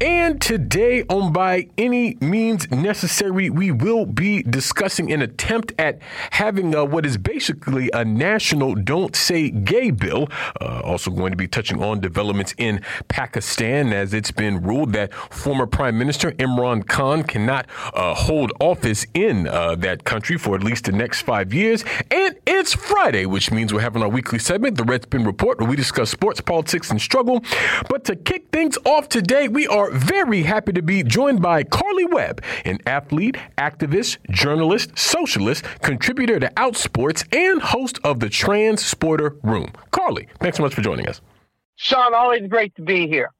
And today, on By Any Means Necessary, we will be discussing an attempt at having uh, what is basically a national Don't Say Gay bill. Uh, also, going to be touching on developments in Pakistan as it's been ruled that former Prime Minister Imran Khan cannot uh, hold office in uh, that country for at least the next five years. And it's Friday, which means we're having our weekly segment, the Red Spin Report, where we discuss sports, politics, and struggle. But to kick things off today, we are very happy to be joined by Karleigh Webb, an athlete, activist, journalist, socialist, contributor to Outsports, and host of the TransSporter Room. Karleigh, thanks so much for joining us. Sean, always great to be here.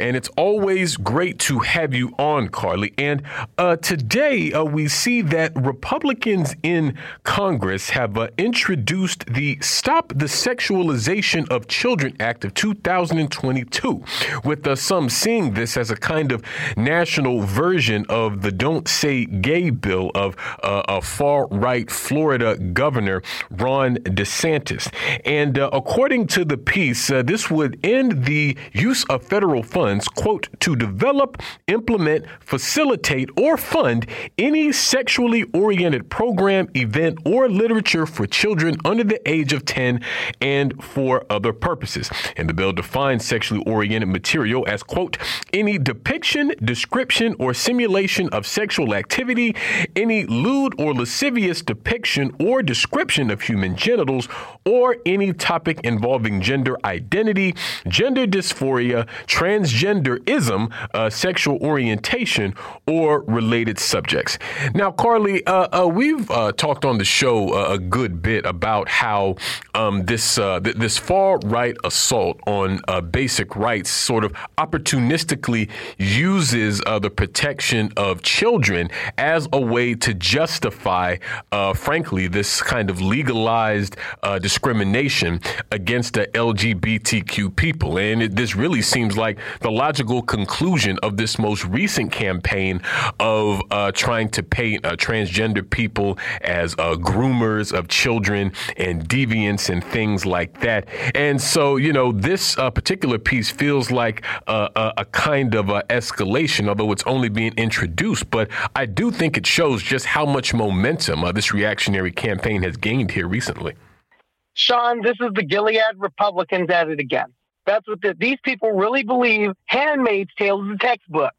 And it's always great to have you on, Karleigh. And uh, today uh, we see that Republicans in Congress have uh, introduced the Stop the Sexualization of Children Act of 2022, with uh, some seeing this as a kind of national version of the Don't Say Gay bill of uh, a far right Florida governor, Ron DeSantis. And uh, according to the piece, this would end the use of federal funds funds, quote, to develop, implement, facilitate, or fund any sexually oriented program, event, or literature for children under the age of 10 and for other purposes. And the bill defines sexually oriented material as, quote, any depiction, description, or simulation of sexual activity, any lewd or lascivious depiction or description of human genitals, or any topic involving gender identity, gender dysphoria, transgender transgenderism, uh, sexual orientation, or related subjects. Now, Karleigh, uh, uh, we've uh, talked on the show uh, a good bit about how um, this uh, th- this far right assault on basic rights sort of opportunistically uses the protection of children as a way to justify, frankly, this kind of legalized discrimination against the LGBTQ people. And it, this really seems like the logical conclusion of this most recent campaign of uh, trying to paint uh, transgender people as uh, groomers of children and deviants and things like that. And so, you know, this uh, particular piece feels like a, a kind of escalation, although it's only being introduced. But I do think it shows just how much momentum uh, this reactionary campaign has gained here recently. Sean, this is the Gilead Republicans at it again. That's what the, these people really believe. Handmaid's Tale is a textbook.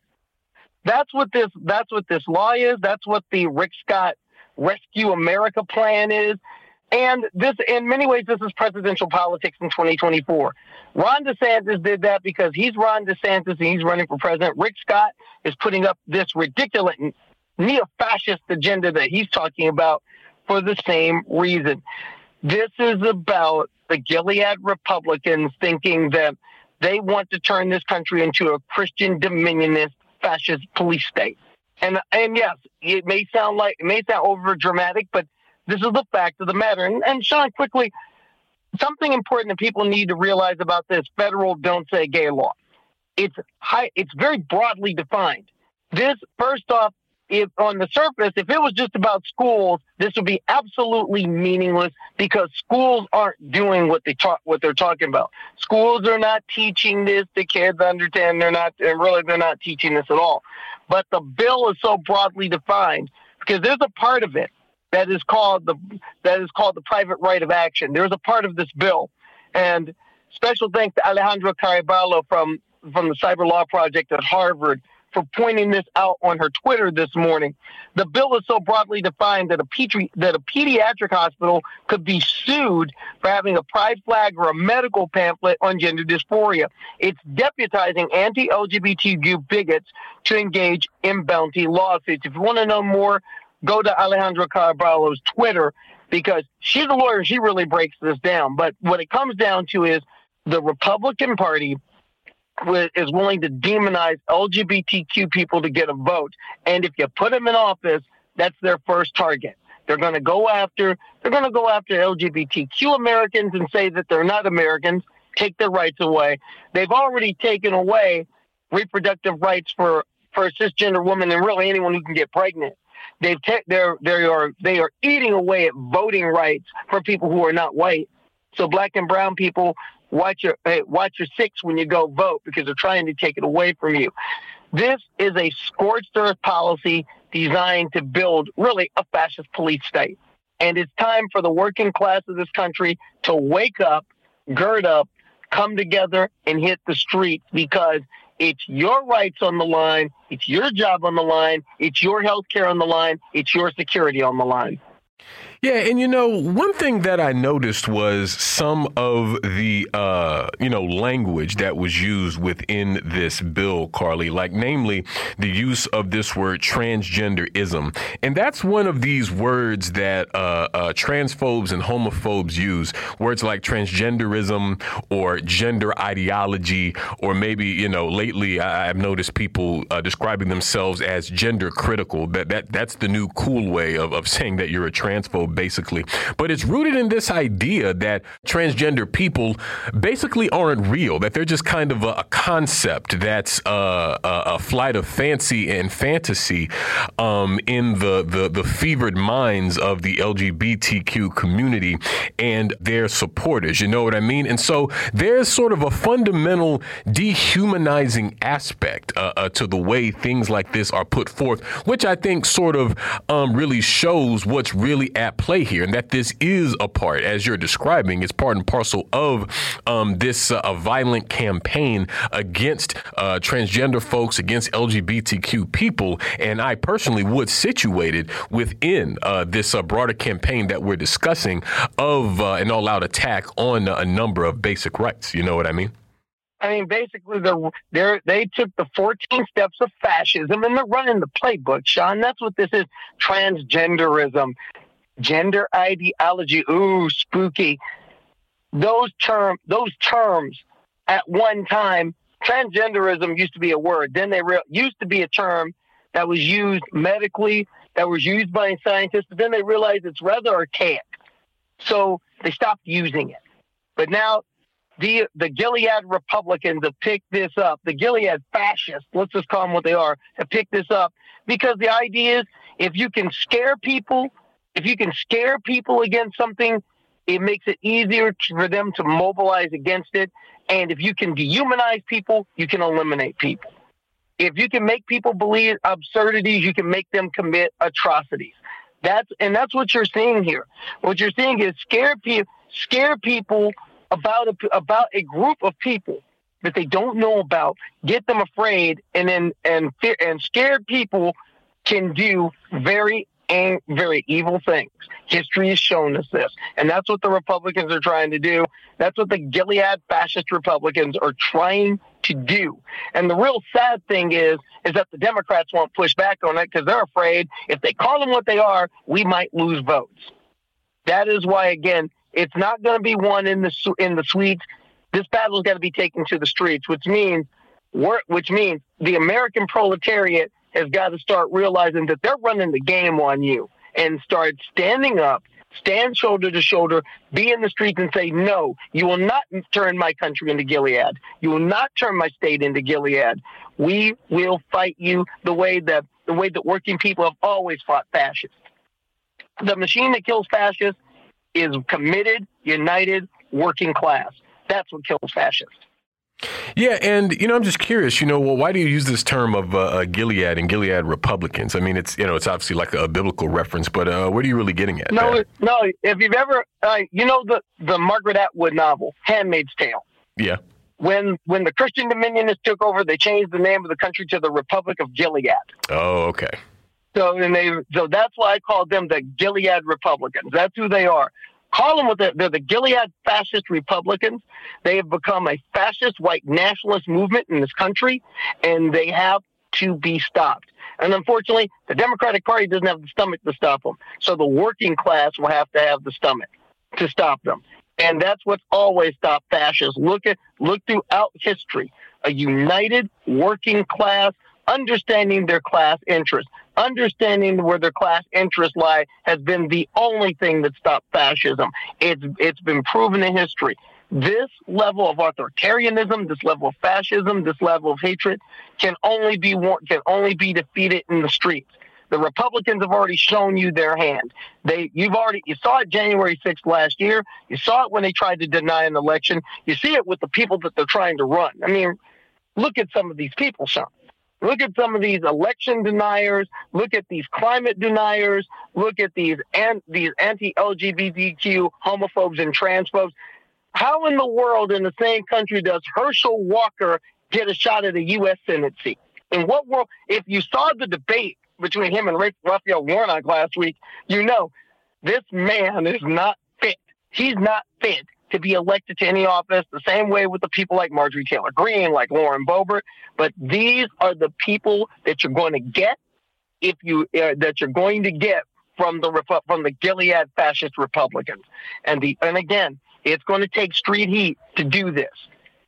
That's what this. That's what this law is. That's what the Rick Scott Rescue America plan is. And this, in many ways, this is presidential politics in 2024. Ron DeSantis did that because he's Ron DeSantis and he's running for president. Rick Scott is putting up this ridiculous neo-fascist agenda that he's talking about for the same reason. This is about the Gilead Republicans thinking that they want to turn this country into a Christian dominionist fascist police state. And and yes, it may sound like it may sound over dramatic, but this is the fact of the matter. And, and Sean, quickly, something important that people need to realize about this federal "Don't Say Gay" law. It's high. It's very broadly defined. This, first off, if on the surface, if it was just about schools, this would be absolutely meaningless because schools aren't doing what they talk what they're talking about. Schools are not teaching this to kids under 10. They're not and really they're not teaching this at all. But the bill is so broadly defined because there's a part of it that is called the that is called the private right of action. There's a part of this bill. And special thanks to Alejandra Caraballo from from the Cyber Law Project at Harvard for pointing this out on her Twitter this morning. The bill is so broadly defined that a petri, that a pediatric hospital could be sued for having a pride flag or a medical pamphlet on gender dysphoria. It's deputizing anti-LGBTQ bigots to engage in bounty lawsuits. If you want to know more, go to Alejandra Caraballo's Twitter because she's a lawyer. She really breaks this down. But what it comes down to is the Republican Party is willing to demonize LGBTQ people to get a vote. And if you put them in office, that's their first target. They're going to go after they're going to go after LGBTQ Americans and say that they're not Americans, take their rights away. They've already taken away reproductive rights for for cisgender woman and really anyone who can get pregnant. They've te- they're they are they are eating away at voting rights for people who are not white. So black and brown people watch your hey, watch your six when you go vote because they're trying to take it away from you. This is a scorched earth policy designed to build really a fascist police state. And it's time for the working class of this country to wake up, gird up, come together, and hit the streets because it's your rights on the line, it's your job on the line, it's your health care on the line, it's your security on the line. Yeah, and you know, one thing that I noticed was some of the uh, you know language that was used within this bill, Karleigh, like namely the use of this word transgenderism, and that's one of these words that uh, uh, transphobes and homophobes use. Words like transgenderism or gender ideology, or maybe you know, lately I- have noticed people uh, describing themselves as gender critical. That that that's the new cool way of, of saying that you're a transphobe basically. But it's rooted in this idea that transgender people basically aren't real, that they're just kind of a, a concept that's uh, a, a, flight of fancy and fantasy um, in the, the, the fevered minds of the LGBTQ community and their supporters. You know what I mean? And so there's sort of a fundamental dehumanizing aspect uh, uh, to the way things like this are put forth, which I think sort of um, really shows what's really at play here, and that this is a part, as you're describing, it's part and parcel of um, this uh, violent campaign against uh, transgender folks, against LGBTQ people. And I personally would situate it within uh, this uh, broader campaign that we're discussing of uh, an all out attack on a number of basic rights. You know what I mean? I mean, basically, they took the 14 steps of fascism and they're running the playbook, Sean. That's what this is transgenderism gender ideology, ooh, spooky. Those term those terms at one time, transgenderism used to be a word. Then they re- used to be a term that was used medically, that was used by scientists. But then they realized it's rather archaic, so they stopped using it. But now the the Gilead Republicans have picked this up. The Gilead fascists, let's just call them what they are, have picked this up because the idea is if you can scare people if you can scare people against something, it makes it easier for them to mobilize against it. And if you can dehumanize people, you can eliminate people. If you can make people believe absurdities, you can make them commit atrocities. That's and that's what you're seeing here. What you're seeing is scare people, scare people about a, about a group of people that they don't know about, get them afraid, and then and and scared people can do very very evil things. History has shown us this. And that's what the Republicans are trying to do. That's what the Gilead fascist Republicans are trying to do. And the real sad thing is, is that the Democrats won't push back on it because they're afraid if they call them what they are, we might lose votes. That is why, again, it's not going to be won in the in the suites. This battle's got to be taken to the streets, which means, which means the American proletariat has got to start realizing that they're running the game on you and start standing up, stand shoulder to shoulder, be in the streets and say, no, you will not turn my country into Gilead. You will not turn my state into Gilead. We will fight you the way that the way that working people have always fought fascists. The machine that kills fascists is committed, united, working class. That's what kills fascists. Yeah, and you know, I'm just curious. You know, well, why do you use this term of uh, uh, Gilead and Gilead Republicans? I mean, it's you know, it's obviously like a, biblical reference, but uh, what are you really getting at? No, no. If you've ever, uh, you know, the the Margaret Atwood novel, *Handmaid's Tale*. Yeah. When when the Christian Dominionists took over, they changed the name of the country to the Republic of Gilead. Oh, okay. So and they so that's why I call them the Gilead Republicans. That's who they are call them what they're, they're the Gilead fascist Republicans. They have become a fascist white nationalist movement in this country, and they have to be stopped. And unfortunately, the Democratic Party doesn't have the stomach to stop them. So the working class will have to have the stomach to stop them. And that's what's always stopped fascists. Look at look throughout history. A united working class understanding their class interests, understanding where their class interests lie has been the only thing that stopped fascism. It's it's been proven in history. This level of authoritarianism, this level of fascism, this level of hatred can only be can only be defeated in the streets. The Republicans have already shown you their hand. They, you've already, you saw it January 6th last year. You saw it when they tried to deny an election. You see it with the people that they're trying to run. I mean, look at some of these people, Sean. Look at some of these election deniers. Look at these climate deniers. Look at these these anti-LGBTQ homophobes and transphobes. How in the world, in the same country, does Herschel Walker get a shot at a U.S. Senate seat? In what world? If you saw the debate between him and Raphael Warnock last week, you know this man is not fit. He's not fit to be elected to any office. The same way with the people like Marjorie Taylor Greene, like Lauren Boebert. But these are the people that you're going to get if you uh, that you're going to get from the from the Gilead fascist Republicans. And the and again, it's going to take street heat to do this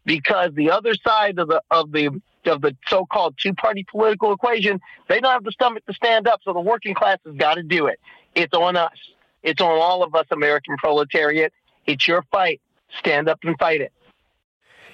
because the other side of the of the of the so-called two-party political equation, they don't have the stomach to stand up. So the working class has got to do it. It's on us. It's on all of us, American proletariat. It's your fight. Stand up and fight it.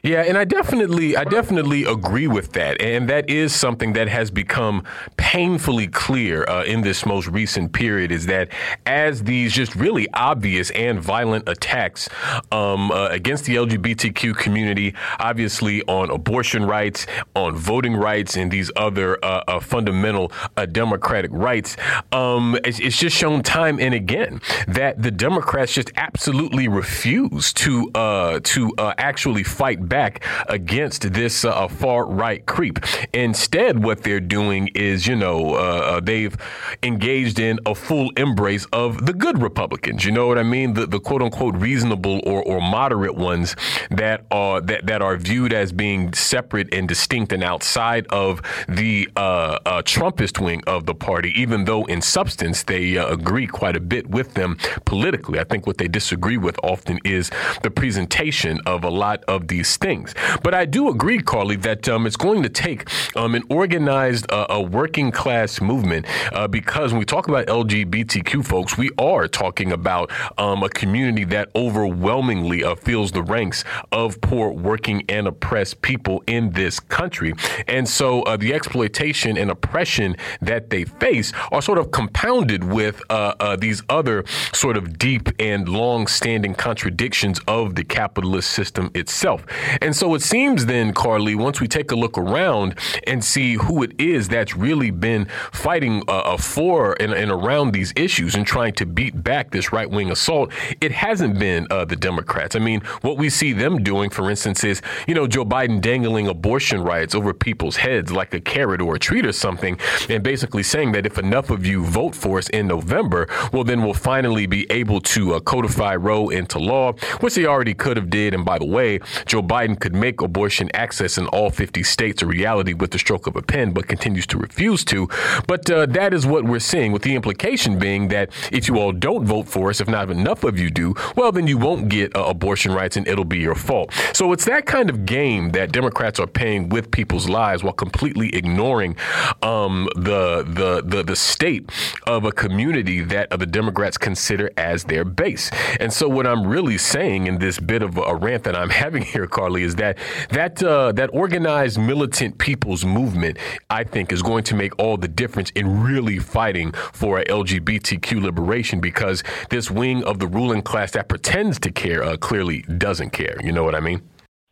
Yeah, and I definitely, I definitely agree with that, and that is something that has become painfully clear uh, in this most recent period. Is that as these just really obvious and violent attacks um, uh, against the LGBTQ community, obviously on abortion rights, on voting rights, and these other uh, uh fundamental uh, democratic rights, um, it's, it's, just shown time and again that the Democrats just absolutely refuse to uh, to actually fight back against this uh, far right creep. Instead, what they're doing is, you know, uh, uh, they've engaged in a full embrace of the good Republicans. You know what I mean? The, the quote unquote reasonable or, or moderate ones that are that, that are viewed as being separate and distinct and outside of the uh, uh Trumpist wing of the party, even though in substance they uh, agree quite a bit with them politically. I think what they disagree with often is the presentation of a lot of these things. But I do agree, Karleigh, that um, it's going to take um, an organized, uh, a working class movement uh, because when we talk about LGBTQ folks, we are talking about um, a community that overwhelmingly uh, fills the ranks of poor, working, and oppressed people in this country. And so uh, the exploitation and oppression that they face are sort of compounded with uh, uh, these other sort of deep and long standing contradictions of the capitalist system itself. And so it seems then, Karleigh, once we take a look around and see who it is that's really been fighting uh, uh, for and, and, around these issues and trying to beat back this right wing assault, it hasn't been uh, the Democrats. I mean, what we see them doing, for instance, is, you know, Joe Biden dangling abortion rights over people's heads like a carrot or a treat or something, and basically saying that if enough of you vote for us in November, well, then we'll finally be able to uh, codify Roe into law, which they already could have did. And by the way, Joe Biden could make abortion access in all 50 states a reality with the stroke of a pen, but continues to refuse to. But uh, that is what we're seeing, with the implication being that if you all don't vote for us, if not enough of you do, well, then you won't get uh, abortion rights and it'll be your fault. So it's that kind of game that Democrats are playing with people's lives while completely ignoring um, the, the, the, the state of a community that uh, the Democrats consider as their base. And so what I'm really saying in this bit of a rant that I'm having here, Is that that uh, that organized militant people's movement, I think, is going to make all the difference in really fighting for LGBTQ liberation because this wing of the ruling class that pretends to care uh, clearly doesn't care. You know what I mean?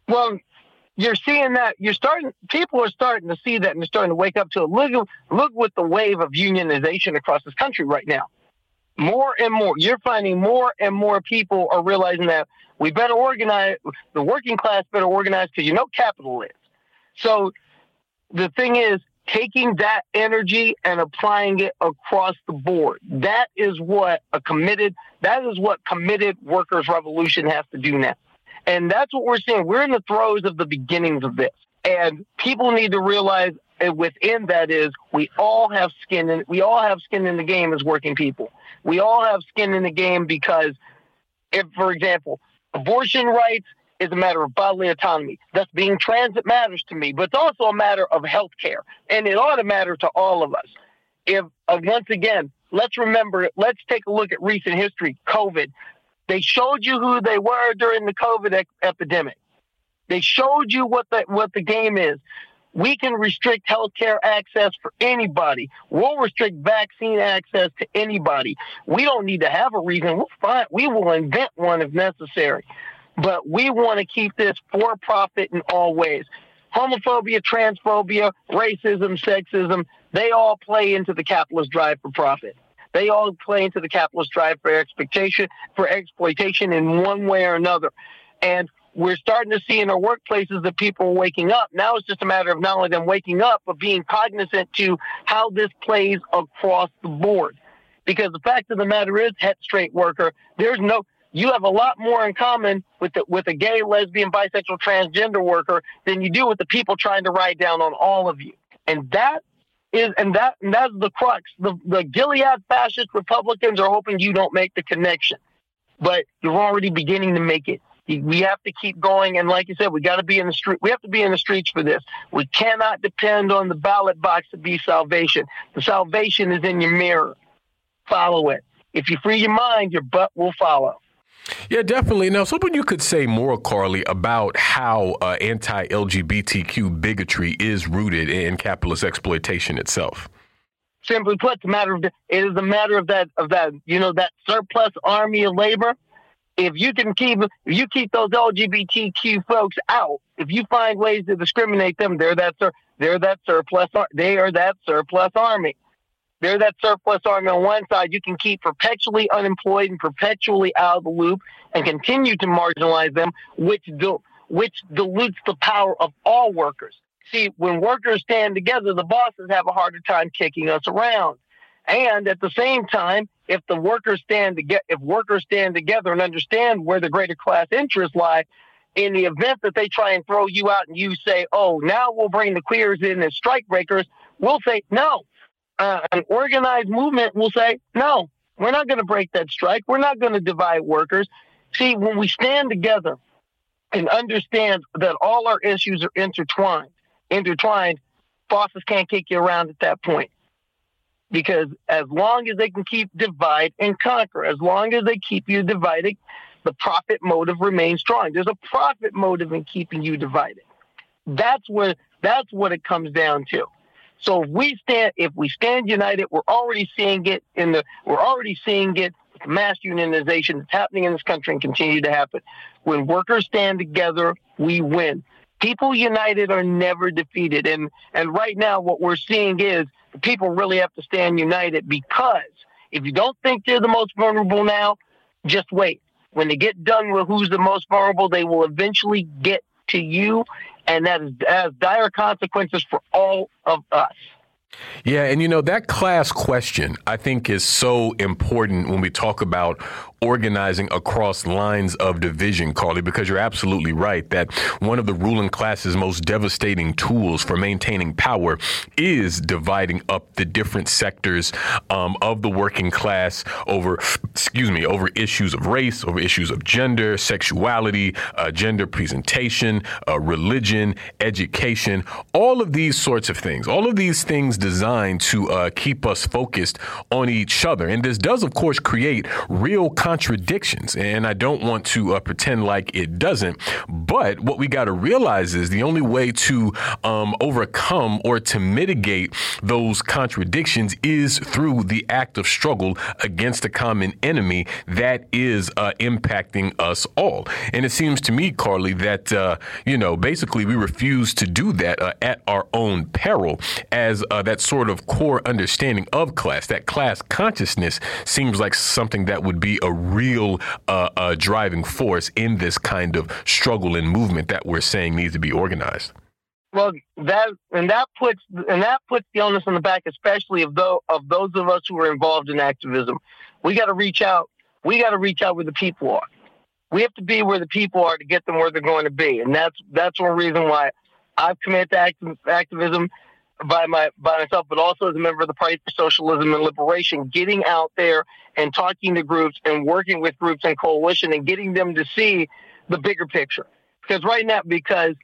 Well, you're seeing that you're starting people are starting to see that and they're starting to wake up to it look look with the wave of unionization across this country right now more and more you're finding more and more people are realizing that we better organize the working class better organize because you know capital is. So the thing is taking that energy and applying it across the board. That is what a committed that is what committed workers revolution has to do now. And that's what we're seeing. We're in the throes of the beginnings of this. And people need to realize within that is we all have skin in we all have skin in the game as working people. We all have skin in the game because if for example, Abortion rights is a matter of bodily autonomy. Thus, being trans, it matters to me, but it's also a matter of health care. And it ought to matter to all of us. If, uh, once again, let's remember, let's take a look at recent history. COVID, They showed you who they were during the COVID epidemic. They showed you what the what the game is. We can restrict healthcare access for anybody. We'll restrict vaccine access to anybody. We don't need to have a reason. We'll find we will invent one if necessary. But we want to keep this for profit in all ways. Homophobia, transphobia, racism, sexism, they all play into the capitalist drive for profit. They all play into the capitalist drive for expectation, for exploitation in one way or another. And we're starting to see in our workplaces that people are waking up. Now it's just a matter of not only them waking up, but being cognizant to how this plays across the board. Because the fact of the matter is, het straight worker, there's no, you have a lot more in common with the, with a gay, lesbian, bisexual, transgender worker than you do with the people trying to ride down on all of you. And that is, and that, and that's the crux. The, the Gilead fascist Republicans are hoping you don't make the connection, but you're already beginning to make it. We have to keep going. And like you said, we got to be in the street. We have to be in the streets for this. We cannot depend on the ballot box to be salvation. The salvation is in your mirror. Follow it. If you free your mind, your butt will follow. Yeah, definitely. Now, something you could say more, Karleigh, about how uh, anti LGBTQ bigotry is rooted in capitalist exploitation itself. Simply put, the matter of the, it is a matter of that of that you know that surplus army of labor if you can keep if you keep those LGBTQ folks out, if you find ways to discriminate them, they're that they're that surplus they are that surplus army. They're that surplus army on one side. You can keep perpetually unemployed and perpetually out of the loop and continue to marginalize them, which do, which dilutes the power of all workers. See, when workers stand together, the bosses have a harder time kicking us around. And at the same time, if the workers stand together, if workers stand together and understand where the greater class interests lie, in the event that they try and throw you out and you say, "Oh, now we'll bring the queers in as strike breakers," we'll say no. Uh, an organized movement will say, "No, we're not going to break that strike. We're not going to divide workers." See, when we stand together and understand that all our issues are intertwined, intertwined, bosses can't kick you around at that point because as long as they can keep divide and conquer, as long as they keep you divided, the profit motive remains strong. There's a profit motive in keeping you divided. That's what that's what it comes down to. So if we stand if we stand united, we're already seeing it in the we're already seeing it mass unionization that's happening in this country and continue to happen. When workers stand together, we win. People united are never defeated. And and right now what we're seeing is people really have to stand united because if you don't think they're the most vulnerable now, just wait. When they get done with who's the most vulnerable, they will eventually get to you, and that is, has dire consequences for all of us. Yeah, and you know, that class question I think is so important when we talk about organizing across lines of division, Karleigh, because you're absolutely right that one of the ruling class's most devastating tools for maintaining power is dividing up the different sectors um, of the working class over, excuse me, over issues of race, over issues of gender, sexuality, uh, gender presentation, uh, religion, education, all of these sorts of things, all of these things designed to uh, keep us focused on each other. And this does, of course, create real contradictions. And I don't want to uh, pretend like it doesn't. But what we got to realize is the only way to um, overcome or to mitigate those contradictions is through the act of struggle against a common enemy that is uh, impacting us all. And it seems to me, Karleigh, that, uh, you know, basically we refuse to do that uh, at our own peril as uh, that sort of core understanding of class, that class consciousness seems like something that would be a real uh, uh, driving force in this kind of struggle and movement that we're saying needs to be organized. Well, that and that puts and that puts the onus on the back, especially of those of those of us who are involved in activism. We got to reach out. We got to reach out where the people are. We have to be where the people are to get them where they're going to be, and that's that's one reason why I've committed to activ- activism by my by myself, but also as a member of the Party for Socialism and Liberation, getting out there and talking to groups and working with groups and coalition and getting them to see the bigger picture. Because right now, because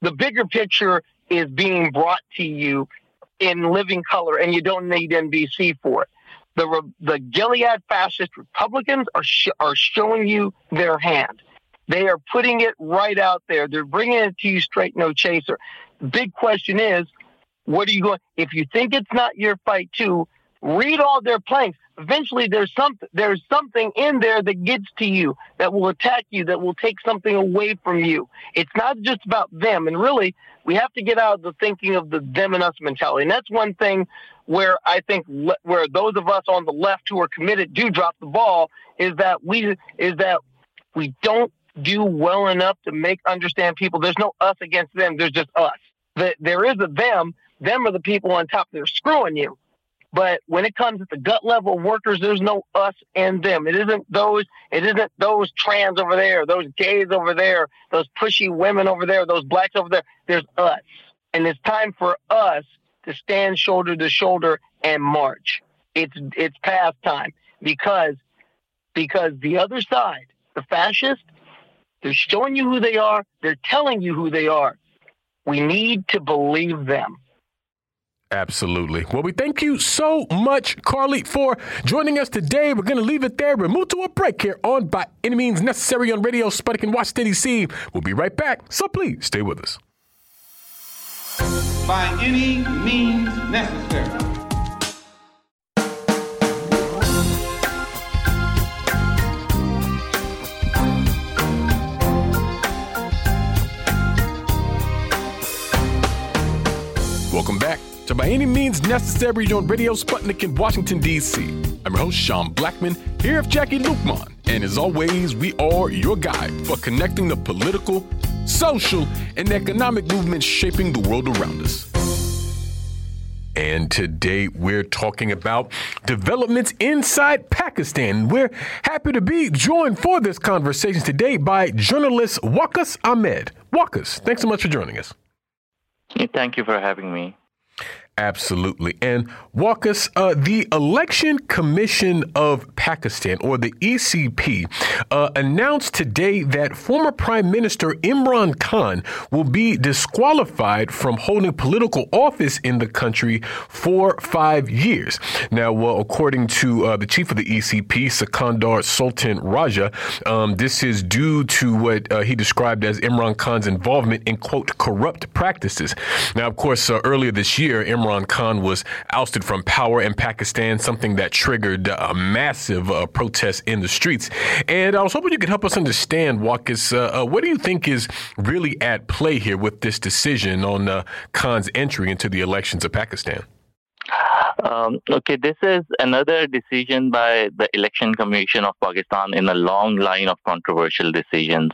the bigger picture is being brought to you in living color, and you don't need NBC for it. The the Gilead fascist Republicans are sh- are showing you their hand. They are putting it right out there. They're bringing it to you straight, no chaser. big question is, what are you going? If you think it's not your fight too, read all their planks. Eventually, there's something there's something in there that gets to you that will attack you, that will take something away from you. It's not just about them, and really, we have to get out of the thinking of the them and us mentality. And that's one thing where I think le- where those of us on the left who are committed do drop the ball is that we is that we don't do well enough to make understand people. There's no us against them. There's just us. There is a them. Them are the people on top that are screwing you. But when it comes at the gut level workers, there's no us and them. It isn't those. It isn't those trans over there, those gays over there, those pushy women over there, those blacks over there. There's us, and it's time for us to stand shoulder to shoulder and march. It's it's past time because because the other side, the fascist, they're showing you who they are. They're telling you who they are. We need to believe them. Absolutely. Well, we thank you so much, Karleigh, for joining us today. We're going to leave it there. We'll move to a break here on By Any Means Necessary on Radio Sputnik and Washington, D.C. We'll be right back, so please stay with us. By any means necessary. By Any Means Necessary on Radio Sputnik in Washington, D.C. I'm your host, Sean Blackmon, here with Jacquie Luqman. And as always, we are your guide for connecting the political, social, and economic movements shaping the world around us. And today we're talking about developments inside Pakistan. We're happy to be joined for this conversation today by journalist Waqas Ahmed. Waqas, thanks so much for joining us. Thank you for having me. Absolutely. And Waqas, uh, the Election Commission of Pakistan, or the ECP, uh, announced today that former Prime Minister Imran Khan will be disqualified from holding political office in the country for five years. Now, well, according to uh, the chief of the ECP, Sikandar Sultan Raja, um, this is due to what uh, he described as Imran Khan's involvement in, quote, corrupt practices. Now, of course, uh, earlier this year, Imran Imran Khan was ousted from power in Pakistan, something that triggered a massive uh, protest in the streets. And I was hoping you could help us understand, Waqas, uh, uh, what do you think is really at play here with this decision on uh, Khan's entry into the elections of Pakistan? Um, okay, this is another decision by the Election Commission of Pakistan in a long line of controversial decisions.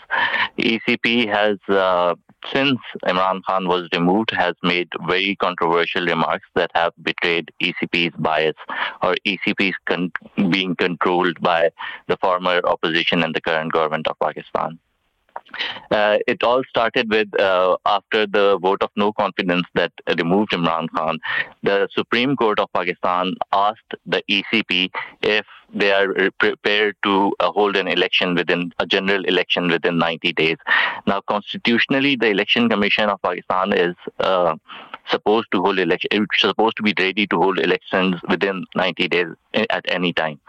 ECP has uh, since Imran Khan was removed, has made very controversial remarks that have betrayed ECP's bias or ECP's con- being controlled by the former opposition and the current government of Pakistan. Uh, it all started with uh, after the vote of no confidence that removed Imran Khan. The Supreme Court of Pakistan asked the ECP if they are prepared to uh, hold an election within a general election within 90 days. Now, constitutionally, the Election Commission of Pakistan is uh, supposed to hold election. Supposed to be ready to hold elections within 90 days eh, at any time.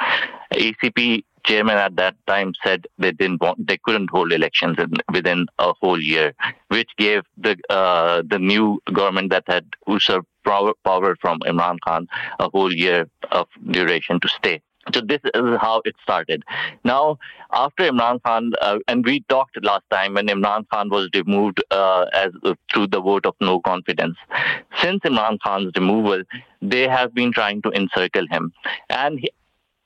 ACP chairman at that time said they didn't want, they couldn't hold elections in, within a whole year, which gave the uh, the new government that had usurped power from Imran Khan a whole year of duration to stay. So this is how it started. Now, after Imran Khan, uh, and we talked last time when Imran Khan was removed uh, as uh, through the vote of no confidence. Since Imran Khan's removal, they have been trying to encircle him, and he,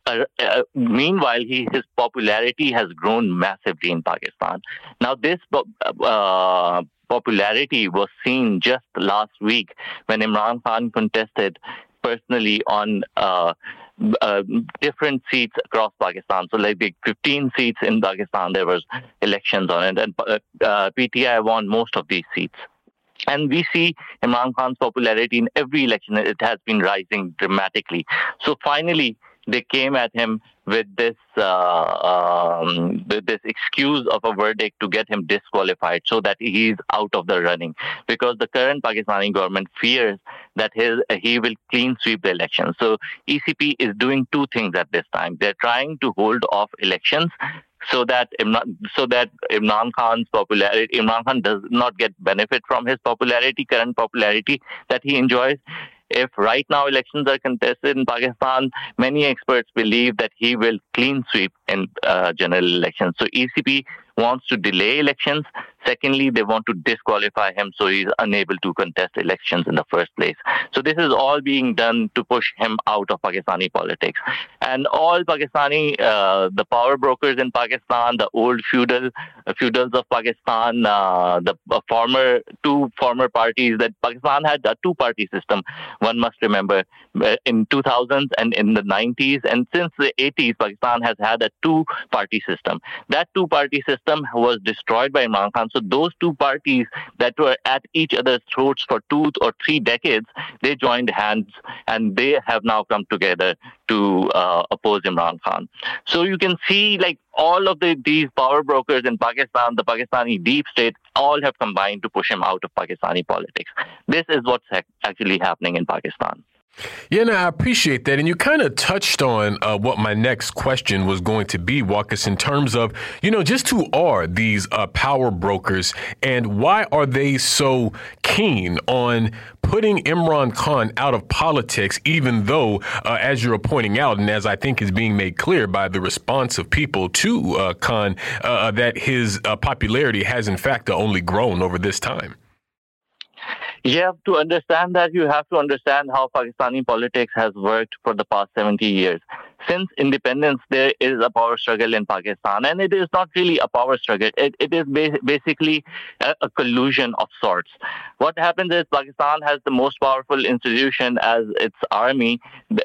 uh, uh, meanwhile, he, his popularity has grown massively in Pakistan. Now, this uh, popularity was seen just last week when Imran Khan contested personally on uh, uh, different seats across Pakistan. So, like the 15 seats in Pakistan, there was elections on it, and uh, PTI won most of these seats. And we see Imran Khan's popularity in every election; it has been rising dramatically. So, finally, they came at him with this uh, um, with this excuse of a verdict to get him disqualified so that he's out of the running because the current Pakistani government fears that his, he will clean sweep the elections. So ECP is doing two things at this time. They're trying to hold off elections so that Imran, so that Imran Khan's popularity, Imran Khan does not get benefit from his popularity, current popularity that he enjoys. If right now elections are contested in Pakistan, many experts believe that he will clean sweep in uh, general elections. So ECP wants to delay elections. Secondly, they want to disqualify him so he's unable to contest elections in the first place. So this is all being done to push him out of Pakistani politics. And all Pakistani, uh, the power brokers in Pakistan, the old feudal uh, feudals of Pakistan, uh, the uh, former two former parties that Pakistan had a two-party system. One must remember uh, in 2000s and in the 90s, and since the 80s, Pakistan has had a two-party system. That two-party system system was destroyed by Imran Khan. So those two parties that were at each other's throats for two or three decades, they joined hands and they have now come together to uh, oppose Imran Khan. So you can see like all of the, these power brokers in Pakistan, the Pakistani deep state, all have combined to push him out of Pakistani politics. This is what's actually happening in Pakistan. Yeah, no, I appreciate that. And you kind of touched on uh, what my next question was going to be, Waqas, in terms of, you know, just who are these uh, power brokers and why are they so keen on putting Imran Khan out of politics, even though, uh, as you're pointing out, and as I think is being made clear by the response of people to uh, Khan, uh, that his uh, popularity has in fact only grown over this time? You have to understand that you have to understand how Pakistani politics has worked for the past 70 years. Since independence, there is a power struggle in Pakistan, and it is not really a power struggle. It, it is ba- basically a, a, collusion of sorts. What happens is Pakistan has the most powerful institution as its army,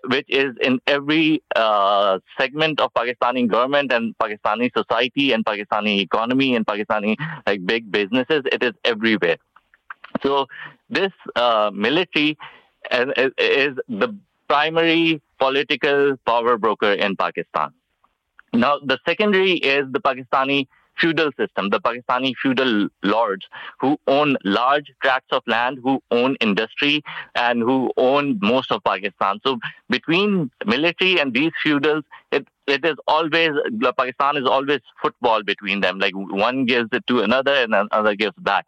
which is in every uh, segment of Pakistani government and Pakistani society and Pakistani economy and Pakistani like big businesses. It is everywhere. So this uh, military is, is the primary political power broker in Pakistan. Now, the secondary is the Pakistani feudal system, the Pakistani feudal lords who own large tracts of land, who own industry, and who own most of Pakistan. So between military and these feudals, it it is always Pakistan is always football between them. Like one gives it to another, and another gives back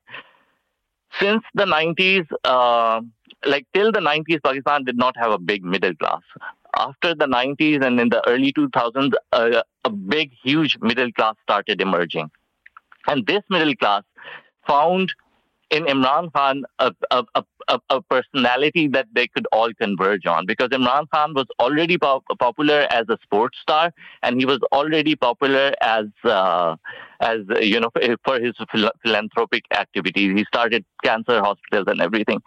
since the 90s, uh, like till the 90s, Pakistan did not have a big middle class. After the 90s and in the early 2000s, uh, a big, huge middle class started emerging. And this middle class found in Imran Khan a, a, a, a, personality that they could all converge on because Imran Khan was already popular as a sports star and he was already popular as uh, as you know for his philanthropic activities. He started cancer hospitals and everything.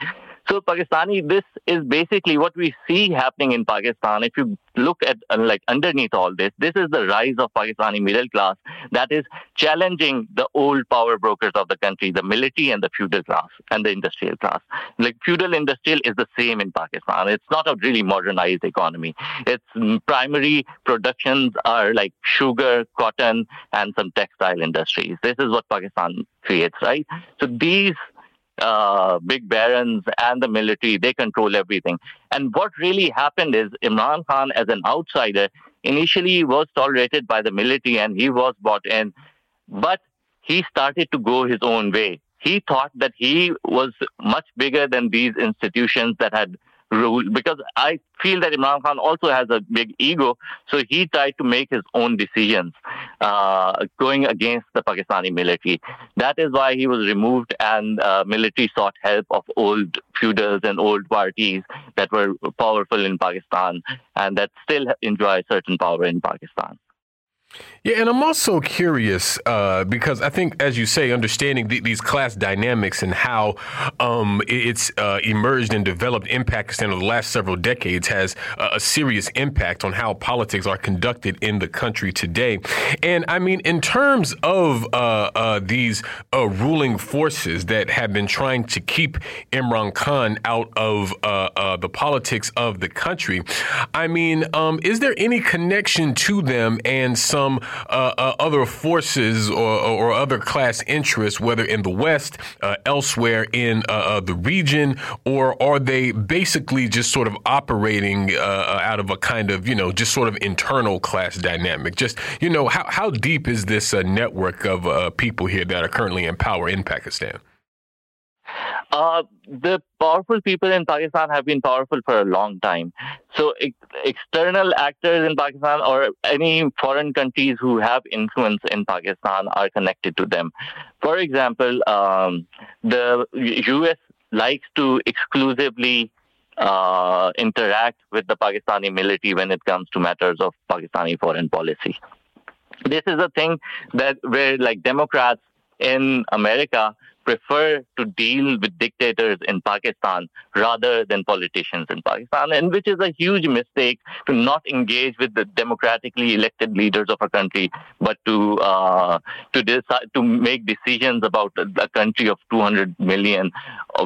So Pakistani, this is basically what we see happening in Pakistan. If you look at uh, like underneath all this, this is the rise of Pakistani middle class that is challenging the old power brokers of the country, the military and the feudal class and the industrial class. Like feudal industrial is the same in Pakistan. It's not a really modernized economy. Its primary productions are like sugar, cotton, and some textile industries. This is what Pakistan creates, right? So these uh, big barons and the military, they control everything. And what really happened is Imran Khan, as an outsider, initially was tolerated by the military and he was bought in, but he started to go his own way. He thought that he was much bigger than these institutions that had rule because I feel that Imran Khan also has a big ego. So he tried to make his own decisions uh, going against the Pakistani military. That is why he was removed and uh, military sought help of old feudals and old parties that were powerful in Pakistan and that still enjoy certain power in Pakistan. Yeah, and I'm also curious uh, because I think, as you say, understanding the, these class dynamics and how um, it's uh, emerged and developed in Pakistan over the last several decades has uh, a serious impact on how politics are conducted in the country today. And I mean, in terms of uh, uh, these uh, ruling forces that have been trying to keep Imran Khan out of the politics of the country, I mean, um, is there any connection to them and some uh, uh, other forces or, or, other class interests, whether in the West, uh, elsewhere in uh, uh, the region, or are they basically just sort of operating out of a kind of, you know, just sort of internal class dynamic? Just, you know, how, how deep is this network of people here that are currently in power in Pakistan? Uh, the powerful people in Pakistan have been powerful for a long time. So ex- external actors in Pakistan or any foreign countries who have influence in Pakistan are connected to them. For example, um, the U.S. likes to exclusively uh, interact with the Pakistani military when it comes to matters of Pakistani foreign policy. This is a thing that where like Democrats in America prefer to deal with dictators in Pakistan rather than politicians in Pakistan, and which is a huge mistake to not engage with the democratically elected leaders of a country, but to uh, to decide to make decisions about a country of 200 million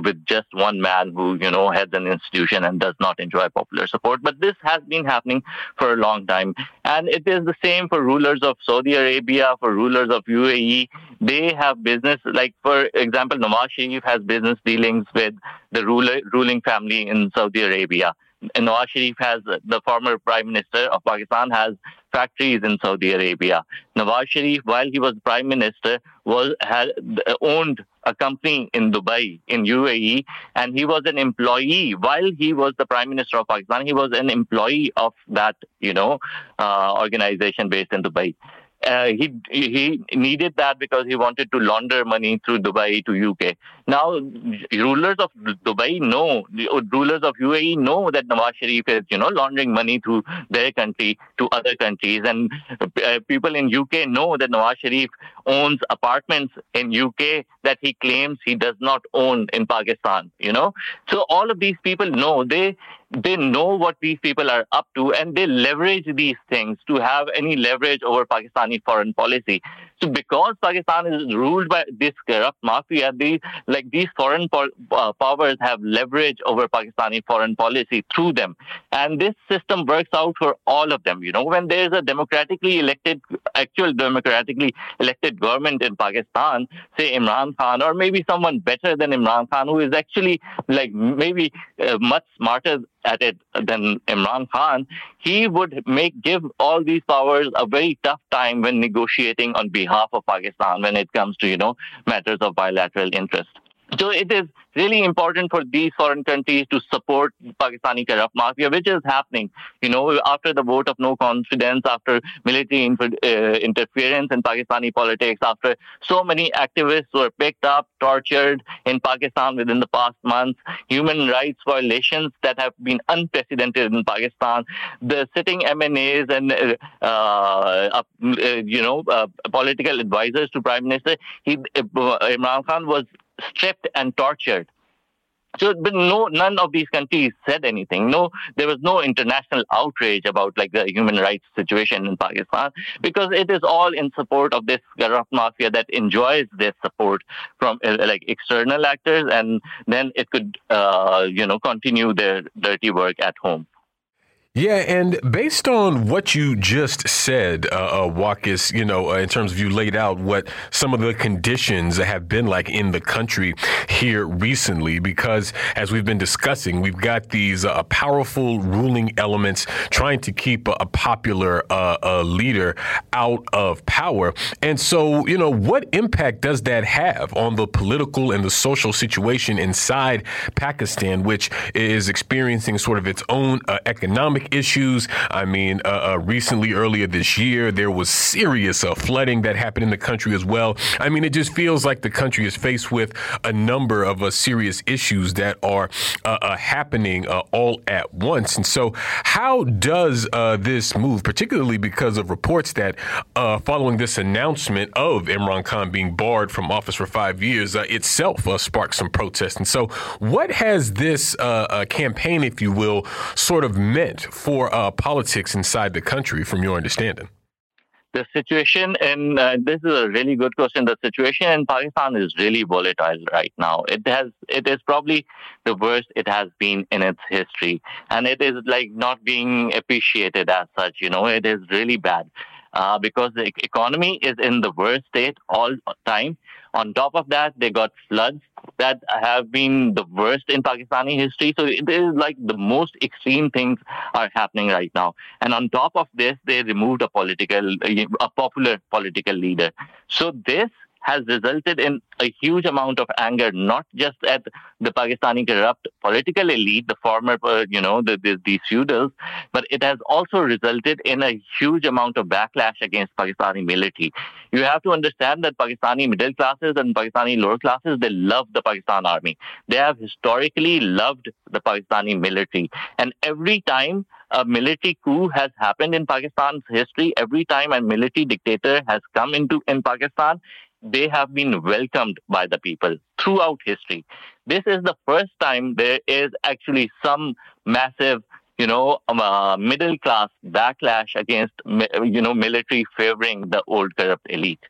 with just one man who you know heads an institution and does not enjoy popular support. But this has been happening for a long time, and it is the same for rulers of Saudi Arabia, for rulers of UAE. They have business like for example, Nawaz Sharif has business dealings with the ruler, ruling family in Saudi Arabia. And Nawaz Sharif has the former prime minister of Pakistan has factories in Saudi Arabia. Nawaz Sharif, while he was prime minister, was had owned a company in Dubai, in UAE, and he was an employee while he was the prime minister of Pakistan. He was an employee of that, you know, uh, organization based in Dubai uh, he he needed that because he wanted to launder money through Dubai to UK. Now, rulers of Dubai know, rulers of UAE know that Nawaz Sharif is, you know, laundering money through their country to other countries, and uh, people in UK know that Nawaz Sharif owns apartments in UK that he claims he does not own in Pakistan. You know, so all of these people know they they know what these people are up to and they leverage these things to have any leverage over Pakistani foreign policy. So because Pakistan is ruled by this corrupt mafia, these like these foreign po- uh, powers have leverage over Pakistani foreign policy through them, and this system works out for all of them. You know, when there is a democratically elected, actual democratically elected government in Pakistan, say Imran Khan, or maybe someone better than Imran Khan, who is actually like maybe uh, much smarter at it than Imran Khan, he would make give all these powers a very tough time when negotiating on behalf of Pakistan when it comes to you know matters of bilateral interest. So it is really important for these foreign countries to support Pakistani corrupt mafia, which is happening. You know, after the vote of no confidence, after military inter- uh, interference in Pakistani politics, after so many activists were picked up, tortured in Pakistan within the past months, human rights violations that have been unprecedented in Pakistan, the sitting MNAs and uh, uh, you know uh, political advisors to Prime Minister, he, uh, Imran Khan was stripped and tortured. So, but no, none of these countries said anything. No, there was no international outrage about like the human rights situation in Pakistan because it is all in support of this corrupt mafia that enjoys this support from uh, like external actors, and then it could, uh, you know, continue their dirty work at home. Yeah, and based on what you just said, uh, uh, you know, uh, in terms of you laid out what some of the conditions have been like in the country here recently, because as we've been discussing, we've got these uh, powerful ruling elements trying to keep a, a popular uh, leader out of power. And so, you know, what impact does that have on the political and the social situation inside Pakistan, which is experiencing sort of its own uh, economic economic issues. I mean, uh, uh, recently, earlier this year, there was serious uh, flooding that happened in the country as well. I mean, it just feels like the country is faced with a number of uh, serious issues that are uh, uh, happening all at once. And so, how does this move, particularly because of reports that following this announcement of Imran Khan being barred from office for five years, itself sparked some protests? And so, what has this campaign, if you will, sort of meant for uh, politics inside the country, from your understanding? The situation, and uh, this is a really good question. The situation in Pakistan is really volatile right now. It has, it is probably the worst it has been in its history, and it is like not being appreciated as such. You know, it is really bad uh, because the economy is in the worst state all time. On top of that, they got floods that have been the worst in Pakistani history. So it is like the most extreme things are happening right now. And on top of this, they removed a political, a popular political leader. So this has resulted in a huge amount of anger, not just at the Pakistani corrupt political elite, the former, uh, you know, the, the, these feudals, but it has also resulted in a huge amount of backlash against Pakistani military. You have to understand that Pakistani middle classes and Pakistani lower classes, they love the Pakistan army. They have historically loved the Pakistani military. And every time a military coup has happened in Pakistan's history, every time a military dictator has come into in Pakistan, they have been welcomed by the people throughout history. This is the first time there is actually some massive, you know, um, uh, middle class backlash against, you know, military favoring the old corrupt elite.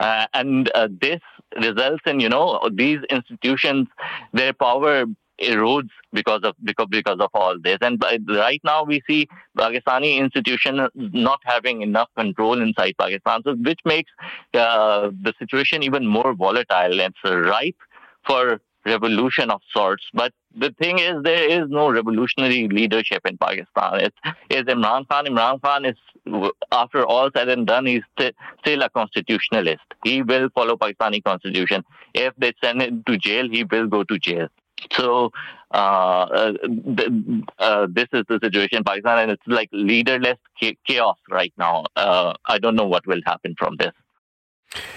Uh, and uh, this results in, you know, these institutions, their power erodes because of because, because of all this. And right now we see Pakistani institution not having enough control inside Pakistan, so which makes uh, the situation even more volatile. It's ripe for revolution of sorts. But the thing is, there is no revolutionary leadership in Pakistan. It's, it's Imran Khan. Imran Khan is, after all said and done, he's st- still a constitutionalist. He will follow Pakistani constitution. If they send him to jail, he will go to jail. So uh, uh, uh, this is the situation in Pakistan, and it's like leaderless chaos right now. Uh, I don't know what will happen from this.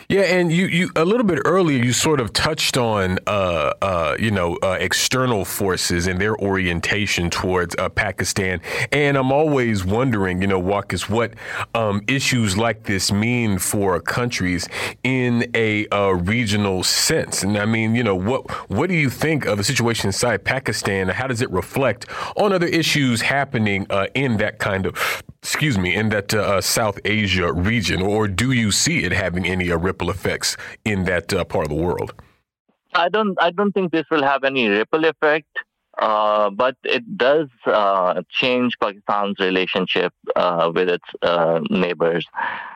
Yeah, and you, you a little bit earlier you sort of touched on uh, uh, you know uh, external forces and their orientation towards uh, Pakistan, and I'm always wondering, you know, Waqas, what um, issues like this mean for countries in a uh, regional sense. And I mean, you know, what what do you think of the situation inside Pakistan? How does it reflect on other issues happening uh, in that kind of excuse me in that South Asia region, or do you see it having any uh, ripple effects in that uh, part of the world? I don't. I don't think this will have any ripple effect. Uh, but it does uh, change Pakistan's relationship uh, with its uh, neighbors.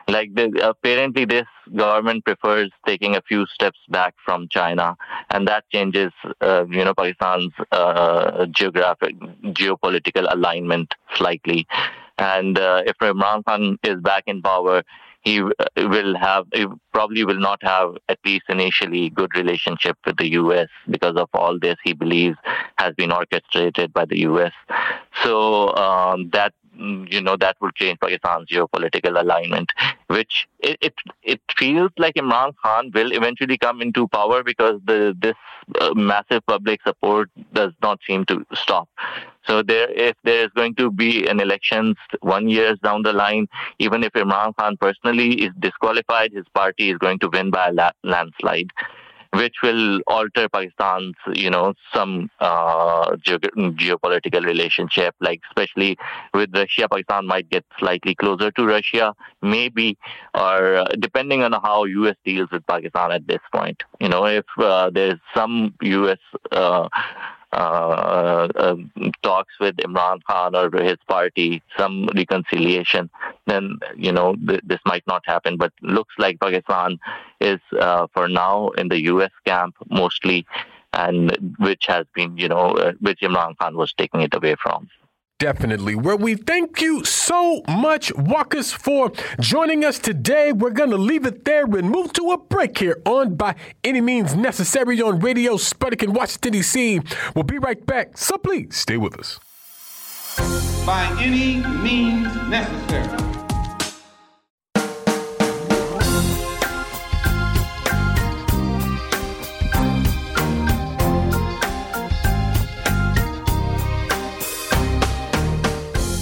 Like the, apparently, this government prefers taking a few steps back from China, and that changes, uh, you know, Pakistan's geographic geopolitical alignment slightly. And if Imran Khan is back in power, he uh, will have he probably will not have at least initially good relationship with the US because of all this he believes has been orchestrated by the US. So um, that you know that would change Pakistan's geopolitical alignment, which it, it, it feels like Imran Khan will eventually come into power because the this uh, massive public support does not seem to stop. So there, if there is going to be an elections one years down the line, even if Imran Khan personally is disqualified, his party is going to win by a landslide which will alter Pakistan's, you know, some uh, ge- geopolitical relationship, like especially with Russia, Pakistan might get slightly closer to Russia, maybe, or uh, depending on how U.S. deals with Pakistan at this point. You know, if uh, there's some U.S. Uh, uh, talks with Imran Khan or his party, some reconciliation, then you know th- this might not happen. But looks like Pakistan is uh, for now in the U.S. camp mostly, and which has been you know uh, which Imran Khan was taking it away from. Definitely. Well, we thank you so much, Waqas, for joining us today. We're going to leave it there and move to a break here on By Any Means Necessary on Radio Sputnik in Washington, D.C. We'll be right back, so please stay with us. by any means necessary.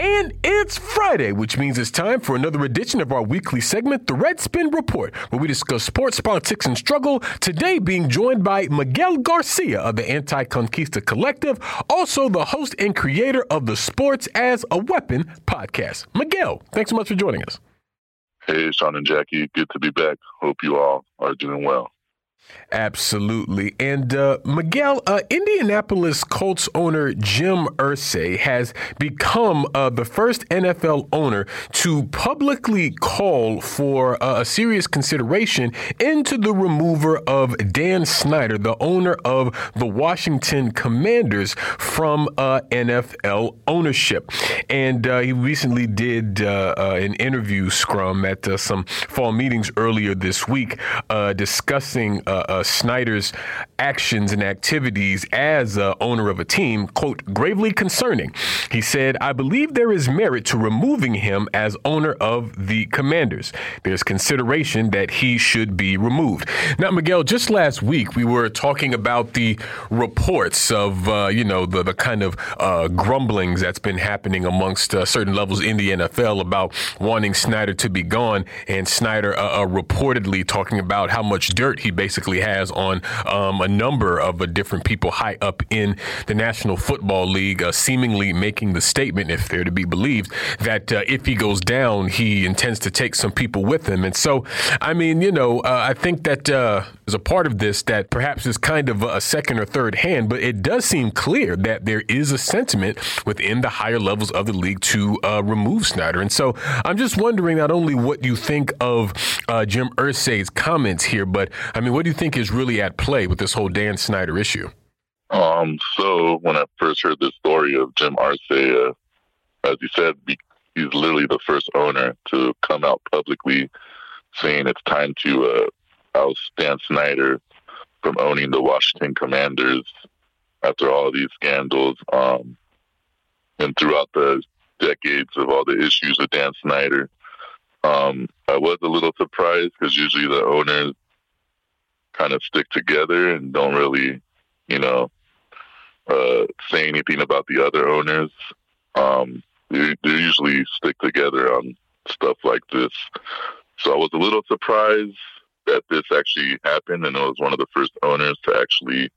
And it's Friday, which means it's time for another edition of our weekly segment, The Red Spin Report, where we discuss sports, politics, and struggle. Today, being joined by Miguel Garcia of the AntiConquista Collective, also the host and creator of the Sports as a Weapon podcast. Miguel, thanks so much for joining us. Hey, Sean and Jacquie, good to be back. Hope you all are doing well. Absolutely. And uh, Miguel, uh, Indianapolis Colts owner Jim Irsay has become uh, the first NFL owner to publicly call for uh, a serious consideration into the remover of Dan Snyder, the owner of the Washington Commanders, from uh, NFL ownership. And uh, he recently did an interview scrum at some fall meetings earlier this week discussing uh, Snyder's actions and activities as uh, owner of a team, quote, gravely concerning. He said, I believe there is merit to removing him as owner of the Commanders. There's consideration that he should be removed. Now, Miguel, just last week we were talking about the reports of, uh, you know, the, the kind of uh, grumblings that's been happening amongst uh, certain levels in the NFL about wanting Snyder to be gone, and Snyder uh, uh, reportedly talking about how much dirt he basically has on um, a number of uh, different people high up in the National Football League, uh, seemingly making the statement, if they're to be believed, that uh, if he goes down, he intends to take some people with him. And so, I mean, you know, uh, I think that uh, there's a part of this that perhaps is kind of a second or third hand, but it does seem clear that there is a sentiment within the higher levels of the league to uh, remove Snyder. And so, I'm just wondering not only what you think of Jim Irsay's comments here, but I mean, what do you think is really at play with this whole Dan Snyder issue? Um, so when I first heard the story of Jim Irsay, uh, as you said, he's literally the first owner to come out publicly saying it's time to uh, oust Dan Snyder from owning the Washington Commanders after all these scandals. Um, and throughout the decades of all the issues with Dan Snyder, um, I was a little surprised because usually the owners kind of stick together and don't really, you know, uh, say anything about the other owners. Um, they, they usually stick together on stuff like this. So I was a little surprised that this actually happened, and it was one of the first owners to actually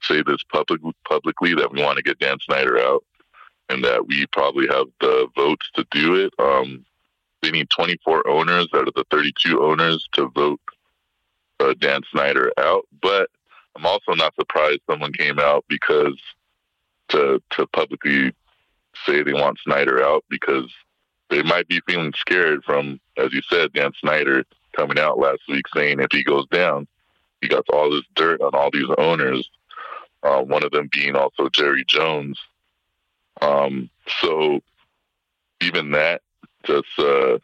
say this public, publicly that we want to get Dan Snyder out, and that we probably have the votes to do it. Um, they need 24 owners out of the 32 owners to vote uh, Dan Snyder out. But I'm also not surprised someone came out because to to publicly say they want Snyder out because they might be feeling scared from, as you said, Dan Snyder coming out last week saying if he goes down, he got all this dirt on all these owners. Uh, one of them being also Jerry Jones. Um, so even that just uh,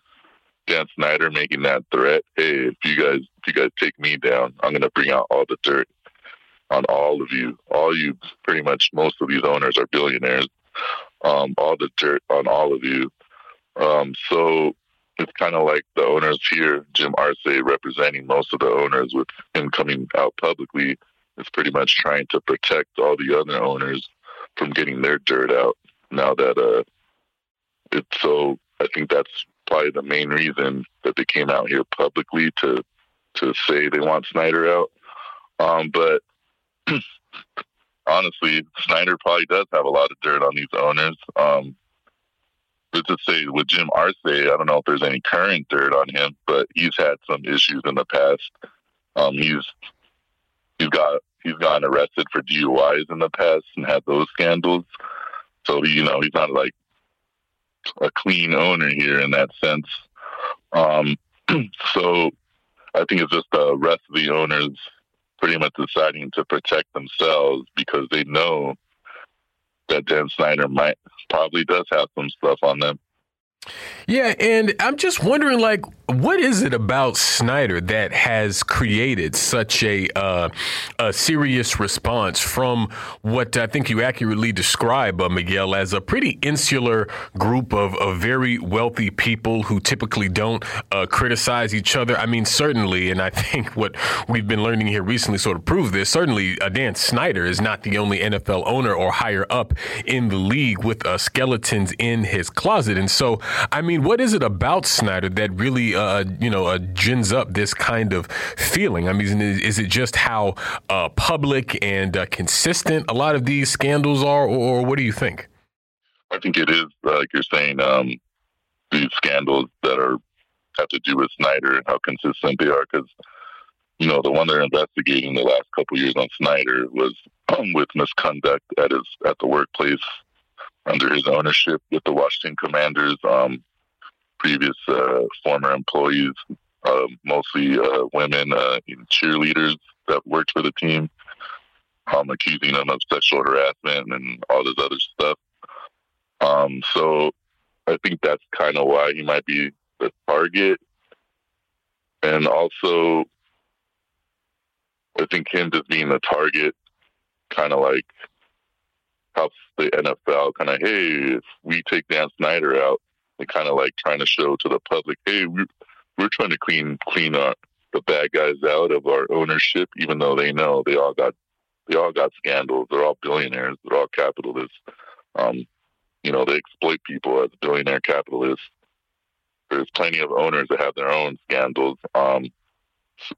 Dan Snyder making that threat, hey, if you guys if you guys take me down, I'm gonna bring out all the dirt on all of you. All you pretty much most of these owners are billionaires. Um, all the dirt on all of you. Um, so it's kind of like the owners here, Jim Irsay representing most of the owners with him coming out publicly is pretty much trying to protect all the other owners from getting their dirt out now that uh it's so I think that's probably the main reason that they came out here publicly to to say they want Snyder out. Um, but honestly, Snyder probably does have a lot of dirt on these owners. Um, let's just say with Jim Irsay, I don't know if there's any current dirt on him, but he's had some issues in the past. Um, he's he's got he's gotten arrested for DUIs in the past and had those scandals. So you know he's not like a clean owner here in that sense. Um, so I think it's just the rest of the owners pretty much deciding to protect themselves because they know that Dan Snyder might probably does have some stuff on them. Yeah, and I'm just wondering, like, what is it about Snyder that has created such a uh, a serious response from what I think you accurately describe, uh, Miguel, as a pretty insular group of, of very wealthy people who typically don't uh, criticize each other? I mean, certainly, and I think what we've been learning here recently sort of proves this. Certainly, uh, Dan Snyder is not the only NFL owner or higher up in the league with uh, skeletons in his closet, and so I mean, what is it about Snyder that really uh, you know, uh, gins up this kind of feeling? I mean, is, it just how uh, public and uh, consistent a lot of these scandals are, or, or, what do you think? I think it is like you're saying, um, these scandals that are have to do with Snyder and how consistent they are, because you know the one they're investigating the last couple years on Snyder was um, with misconduct at his at the workplace under his ownership with the Washington Commanders. Um, previous uh, former employees, uh, mostly uh, women uh, cheerleaders that worked for the team, um, accusing them of sexual harassment and all this other stuff. Um, so I think that's kind of why he might be the target. And also, I think him just being the target kind of like helps the NFL kind of, hey, if we take Dan Snyder out, and kind of like trying to show to the public, hey, we're, we're trying to clean clean our, the bad guys out of our ownership, even though they know they all got they all got scandals. They're all billionaires. They're all capitalists. Um, you know, they exploit people as billionaire capitalists. There's plenty of owners that have their own scandals. Um,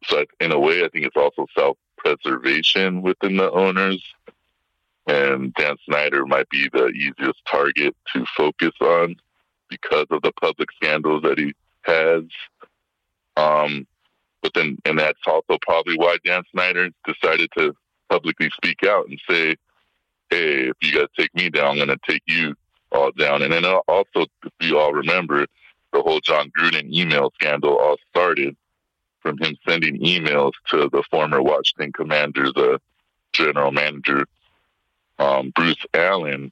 so in a way, I think it's also self-preservation within the owners. And Dan Snyder might be the easiest target to focus on because of the public scandals that he has. Um, but then, and that's also probably why Dan Snyder decided to publicly speak out and say, "Hey, if you guys take me down, I'm going to take you all down." And then also, if you all remember, the whole Jon Gruden email scandal all started from him sending emails to the former Washington Commanders, uh, general manager um, Bruce Allen,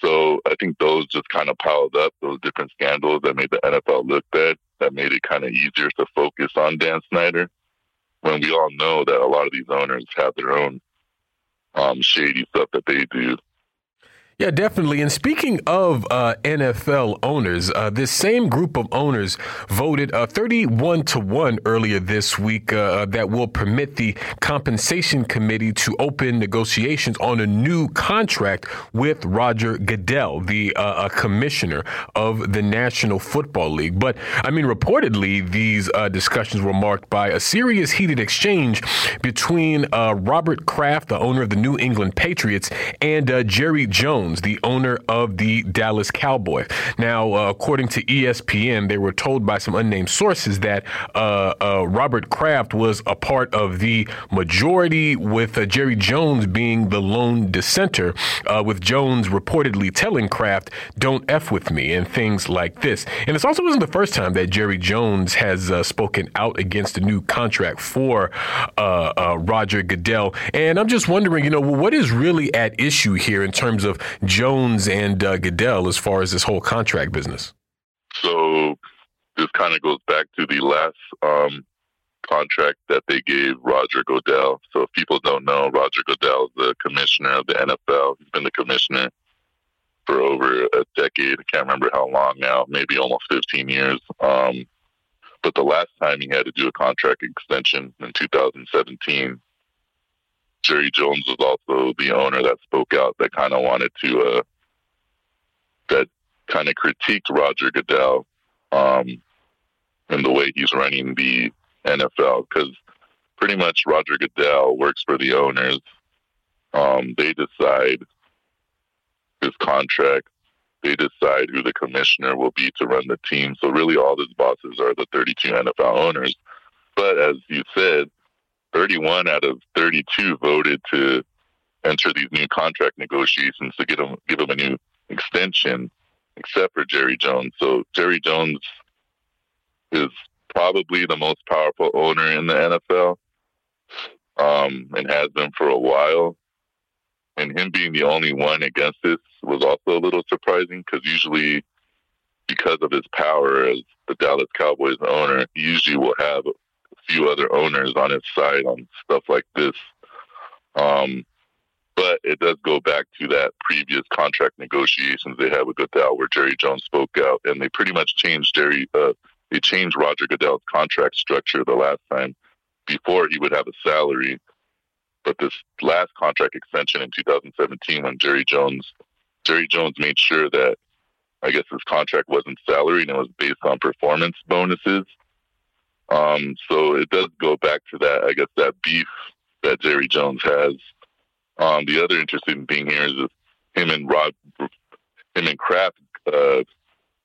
so I think those just kind of piled up, those different scandals that made the NFL look bad, that made it kind of easier to focus on Dan Snyder. When we all know that a lot of these owners have their own um, shady stuff that they do yeah, definitely. And speaking of uh, NFL owners, uh, this same group of owners voted uh, 31 to 1 earlier this week uh, that will permit the compensation committee to open negotiations on a new contract with Roger Goodell, the uh, commissioner of the National Football League. But I mean, reportedly, these uh, discussions were marked by a serious heated exchange between Robert Kraft, the owner of the New England Patriots, and Jerry Jones Jones, the owner of the Dallas Cowboys. Now, uh, according to ESPN, they were told by some unnamed sources that uh, uh, Robert Kraft was a part of the majority, with uh, Jerry Jones being the lone dissenter, uh, with Jones reportedly telling Kraft, "Don't f with me" and things like this. And this also wasn't the first time that Jerry Jones has uh, spoken out against a new contract for Roger Goodell. And I'm just wondering, you know, what is really at issue here in terms of Jones and uh, Goodell as far as this whole contract business? So this kind of goes back to the last um, contract that they gave Roger Goodell. So if people don't know, Roger Goodell is the commissioner of the NFL. He's been the commissioner for over a decade. I can't remember how long now, maybe almost 15 years. Um, but the last time he had to do a contract extension in 2017, Jerry Jones was also the owner that spoke out that kind of wanted to, uh, that kind of critiqued Roger Goodell um, and the way he's running the NFL because pretty much Roger Goodell works for the owners. Um, they decide his contract. They decide who the commissioner will be to run the team. So really, all his bosses are the 32 NFL owners. But as you said, 31 out of 32 voted to enter these new contract negotiations to get them, give them a new extension, except for Jerry Jones. So Jerry Jones is probably the most powerful owner in the NFL um, and has been for a while. and him being the only one against this was also a little surprising because usually, because of his power as the Dallas Cowboys owner, he usually will have few other owners on its side on stuff like this. Um, but it does go back to that previous contract negotiations they had with Goodell, where Jerry Jones spoke out, and they pretty much changed Jerry. Uh, they changed Roger Goodell's contract structure the last time. Before he would have a salary, but this last contract extension in 2017, when Jerry Jones, Jerry Jones made sure that I guess his contract wasn't salary and it was based on performance bonuses. Um, so it does go back to that, I guess, that beef that Jerry Jones has um, the other interesting thing here is him and Rob, him and Kraft uh,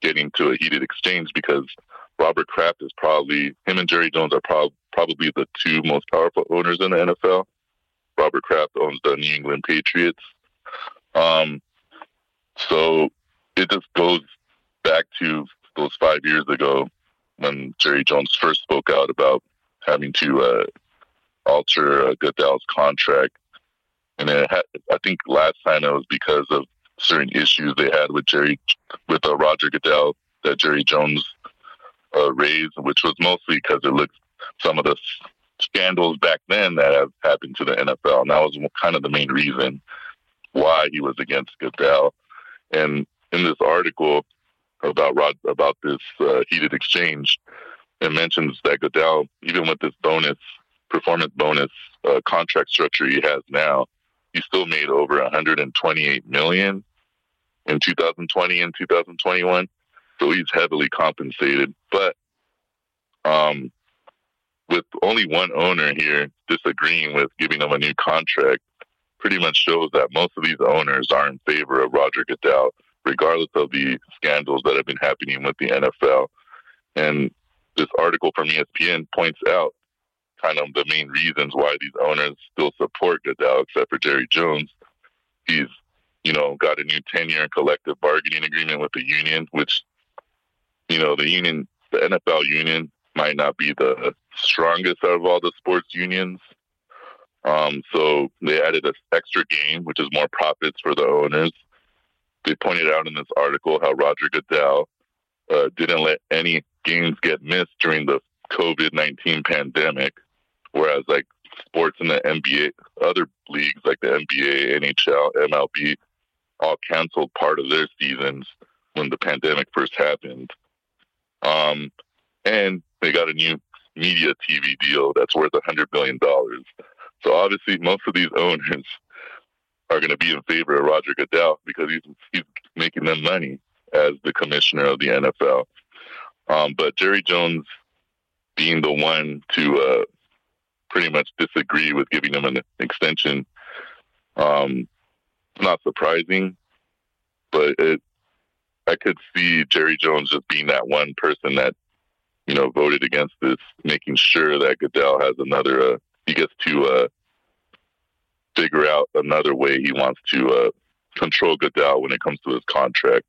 getting to a heated exchange because Robert Kraft is probably him and Jerry Jones are prob- probably the two most powerful owners in the NFL. Robert Kraft owns the New England Patriots. Um, so it just goes back to those five years ago when Jerry Jones first spoke out about having to uh, alter uh, Goodell's contract and it I think last time it was because of certain issues they had with Jerry, with uh, Roger Goodell that Jerry Jones uh, raised, which was mostly because it looked some of the scandals back then that have happened to the NFL, and that was kind of the main reason why he was against Goodell. And in this article about Rod about this uh, heated exchange, and mentions that Goodell, even with this bonus performance bonus uh, contract structure he has now, he still made over 128 million in 2020 and 2021. So he's heavily compensated. But um, with only one owner here disagreeing with giving him a new contract, pretty much shows that most of these owners are in favor of Roger Goodell, regardless of the scandals that have been happening with the NFL. And this article from ESPN points out kind of the main reasons why these owners still support Goodell, except for Jerry Jones. He's, you know, got a new 10 year collective bargaining agreement with the union, which, you know, the union, the NFL union might not be the strongest out of all the sports unions. Um, so they added an extra game, which is more profits for the owners. They pointed out in this article how Roger Goodell uh, didn't let any games get missed during the COVID 19 pandemic. Whereas like sports in the NBA, other leagues like the NBA, NHL, MLB, all canceled part of their seasons when the pandemic first happened. Um, and they got a new media TV deal that's worth a hundred billion dollars. So obviously, most of these owners are going to be in favor of Roger Goodell because he's he's making them money as the commissioner of the NFL. Um, but Jerry Jones being the one to uh, pretty much disagree with giving him an extension. Um, not surprising, but it, I could see Jerry Jones just being that one person that, you know, voted against this, making sure that Goodell has another, uh, he gets to uh, figure out another way he wants to uh, control Goodell when it comes to his contract.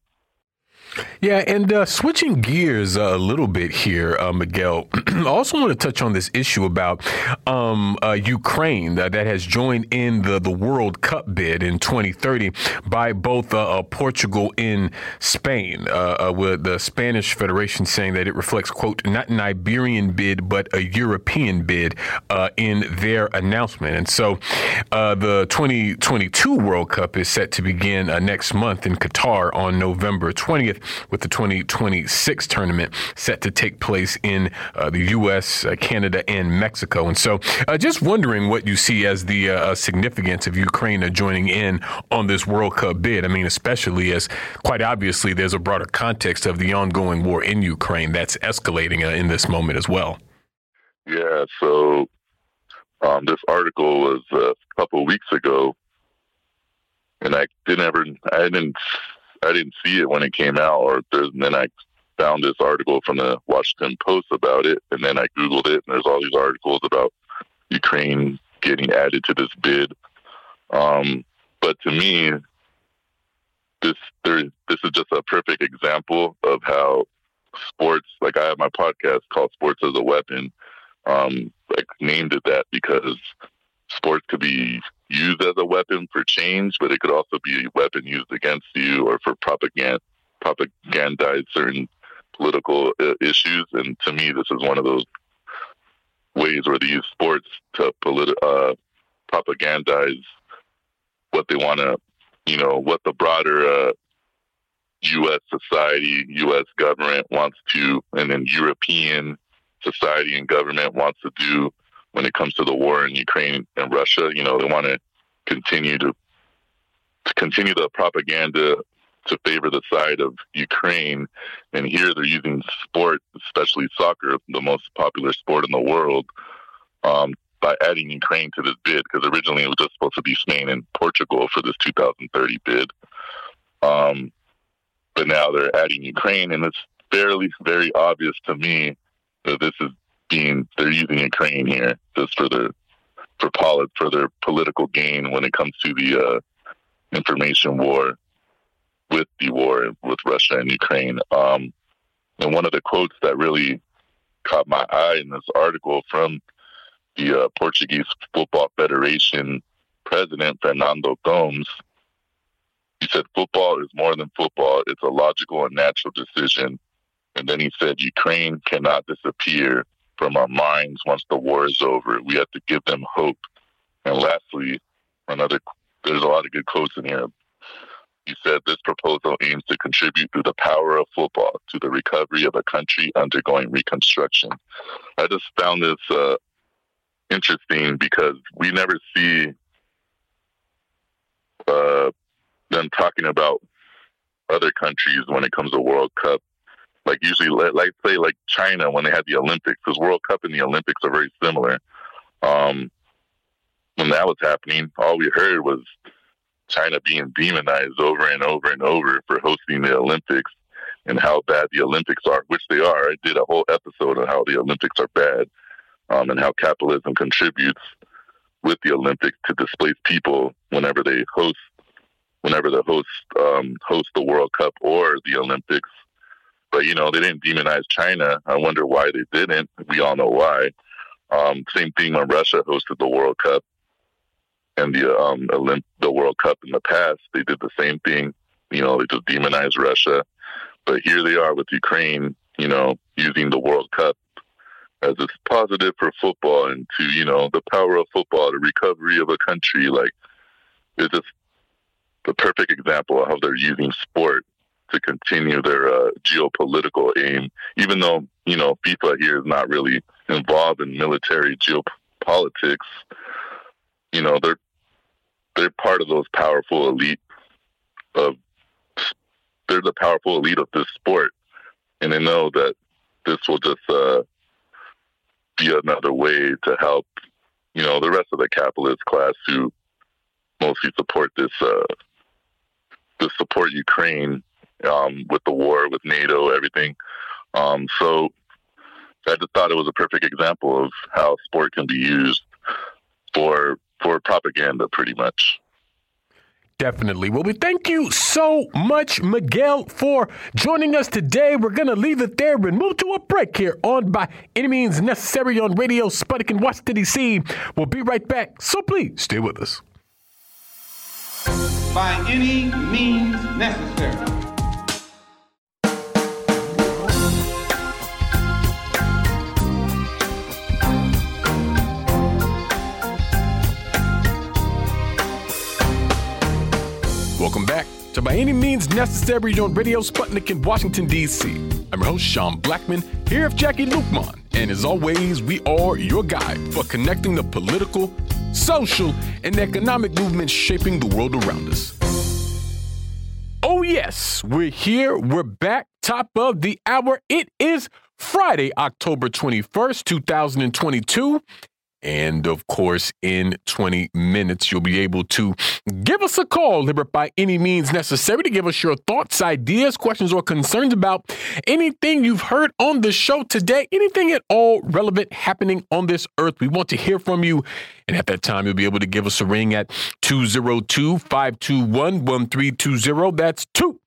Yeah, and uh, switching gears a little bit here, uh, Miguel. I also want to touch on this issue about um, uh, Ukraine that has joined in the, the World Cup bid in 2030 by both uh, uh, Portugal and Spain, uh, with the Spanish Federation saying that it reflects, quote, not an Iberian bid, but a European bid in their announcement. And so the 2022 World Cup is set to begin next month in Qatar on November 20th with the 2026 tournament set to take place in uh, the U.S., uh, Canada, and Mexico. And so, uh, just wondering what you see as the uh, significance of Ukraine joining in on this World Cup bid. I mean, especially as quite obviously there's a broader context of the ongoing war in Ukraine that's escalating uh, in this moment as well. Yeah. So um, this article was a couple weeks ago, and I didn't ever, I didn't I didn't see it when it came out, or then I found this article from the Washington Post about it, and then I googled it, and there's all these articles about Ukraine getting added to this bid. Um, but to me, this there this is just a perfect example of how sports. Like I have my podcast called "Sports as a Weapon." Um, like named it that because sports could be used as a weapon for change, but it could also be a weapon used against you or for propaganda, propagandize certain political uh, issues. And to me, this is one of those ways where they use sports to politi- uh, propagandize what they want to, you know, what the broader uh, U.S. society, U.S. government wants to, and then European society and government wants to do when it comes to the war in Ukraine and Russia. You know, they want to continue to to continue the propaganda to favor the side of Ukraine. And here they're using sport, especially soccer, the most popular sport in the world, um, by adding Ukraine to this bid, because originally it was just supposed to be Spain and Portugal for this 2030 bid. Um, but now they're adding Ukraine, and it's fairly, very obvious to me that this is being, they're using Ukraine here just for their, for, polit, for their political gain when it comes to the uh, information war with the war with Russia and Ukraine. Um, and one of the quotes that really caught my eye in this article from the uh, Portuguese Football Federation president, Fernando Gomes, he said, Football is more than football. It's a logical and natural decision. And then he said, Ukraine cannot disappear from our minds once the war is over. We have to give them hope. And lastly, another, there's a lot of good quotes in here. He said this proposal aims to contribute through the power of football to the recovery of a country undergoing reconstruction. I just found this uh, interesting because we never see uh, them talking about other countries when it comes to World Cup. Like usually, like say like China when they had the Olympics, because World Cup and the Olympics are very similar. Um, when that was happening, all we heard was China being demonized over and over and over for hosting the Olympics and how bad the Olympics are, which they are. I did a whole episode on how the Olympics are bad um, and how capitalism contributes with the Olympics to displace people whenever they host, whenever the host um, host the World Cup or the Olympics. But you know they didn't demonize China. I wonder why they didn't. We all know why. Um, same thing when Russia hosted the World Cup and the um, Olymp- the World Cup in the past. They did the same thing. You know, they just demonized Russia. But here they are with Ukraine, you know, using the World Cup as a positive for football and to, you know, the power of football, the recovery of a country. Like, it's just the perfect example of how they're using sport to continue their uh, geopolitical aim, even though, you know, FIFA here is not really involved in military geopolitics. You know, they're they're part of those powerful elite of they're the powerful elite of this sport, and they know that this will just uh, be another way to help, you know, the rest of the capitalist class who mostly support this uh, to support Ukraine um, with the war, with NATO, everything. Um, so I just thought it was a perfect example of how sport can be used for for propaganda, pretty much. Definitely. Well, we thank you so much, Miguel, for joining us today. We're going to leave it there and move to a break here on By Any Means Necessary on Radio Sputnik in Washington, D.C. We'll be right back, so please stay with us. By any means necessary. By Any Means Necessary on Radio Sputnik in Washington, D.C. I'm your host, Sean Blackmon, here with Jacquie Luqman. And as always, we are your guide for connecting the political, social, and economic movements shaping the world around us. Oh, yes, we're here. We're back. Top of the hour. It is Friday, October 21st, 2022. And of course, in 20 minutes, you'll be able to give us a call, Libert, by any means necessary to give us your thoughts, ideas, questions, or concerns about anything you've heard on the show today, anything at all relevant happening on this earth. We want to hear from you. And at that time, you'll be able to give us a ring at 202 521 1320. That's 2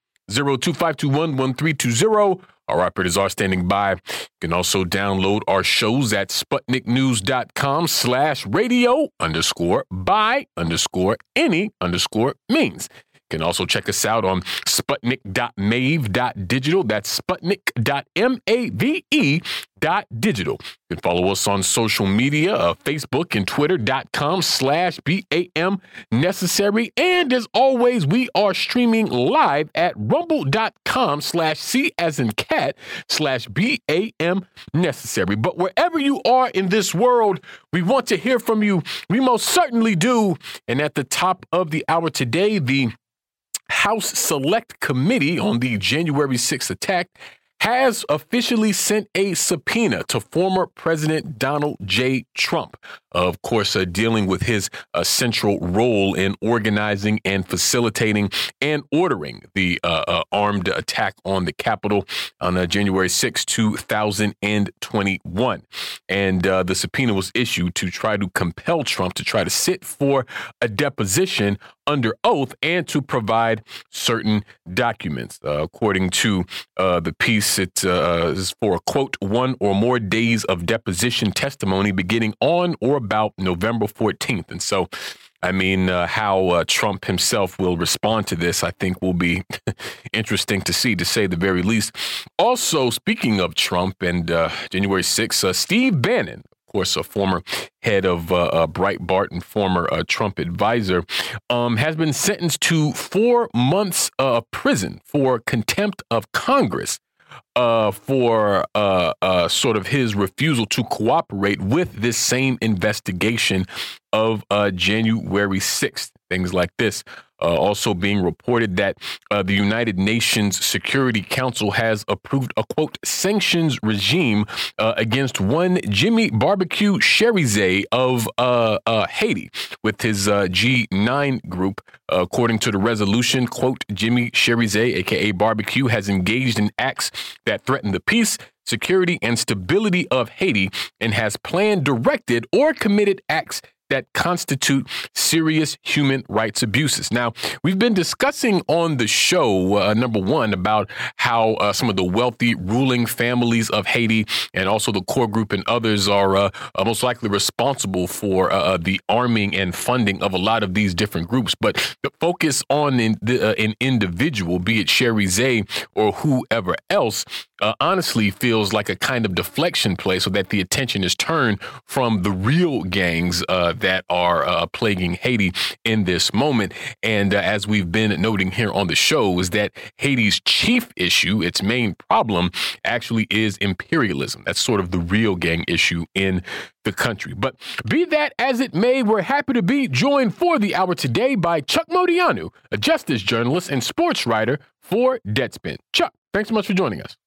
800-252-1320. Our operators are standing by. You can also download our shows at sputniknews.com slash radio underscore by underscore any underscore means. Can also check us out on sputnik.mave.digital. That's sputnik.mave dot digital. You can follow us on social media, uh, Facebook and Twitter.com slash BAM necessary. And as always, we are streaming live at rumble.com slash C as in cat slash BAM necessary. But wherever you are in this world, we want to hear from you. We most certainly do. And at the top of the hour today, the House Select Committee on the January 6th attack has officially sent a subpoena to former President Donald J. Trump. Of course, uh, dealing with his uh, central role in organizing and facilitating and ordering the uh, uh armed attack on the Capitol on uh, January 6, 2021. And uh, the subpoena was issued to try to compel Trump to try to sit for a deposition under oath and to provide certain documents. according to the piece it is for, quote, one or more days of deposition testimony beginning on or about November 14th. And so, I mean, uh, how uh, Trump himself will respond to this, I think, will be interesting to see, to say the very least. Also, speaking of Trump and uh, January 6th, uh, Steve Bannon, of course, a former head of uh, uh, Breitbart and former uh, Trump advisor, um, has been sentenced to four months of prison for contempt of Congress uh, for uh, uh, sort of his refusal to cooperate with this same investigation of uh, January 6th. Things like this. Uh, also being reported that uh, the United Nations Security Council has approved a quote sanctions regime uh, against one Jimmy Barbecue Cherizier of uh, uh, Haiti with his uh, G9 group. according to the resolution, quote, Jimmy Cherizier, aka Barbecue, has engaged in acts that threaten the peace, security, and stability of Haiti and has planned, directed, or committed acts that constitute serious human rights abuses. Now, we've been discussing on the show, uh, number one, about how uh, some of the wealthy ruling families of Haiti and also the core group and others are uh, most likely responsible for uh, uh, the arming and funding of a lot of these different groups. But the focus on in the, uh, an individual, be it Cherizier or whoever else, uh, honestly feels like a kind of deflection play so that the attention is turned from the real gangs uh, that are uh, plaguing Haiti in this moment. And uh, as we've been noting here on the show, is that Haiti's chief issue, its main problem, actually is imperialism. That's sort of the real gang issue in the country. But be that as it may, we're happy to be joined for the hour today by Chuck Modiano, a justice journalist and sports writer for Deadspin. Chuck, thanks so much for joining us.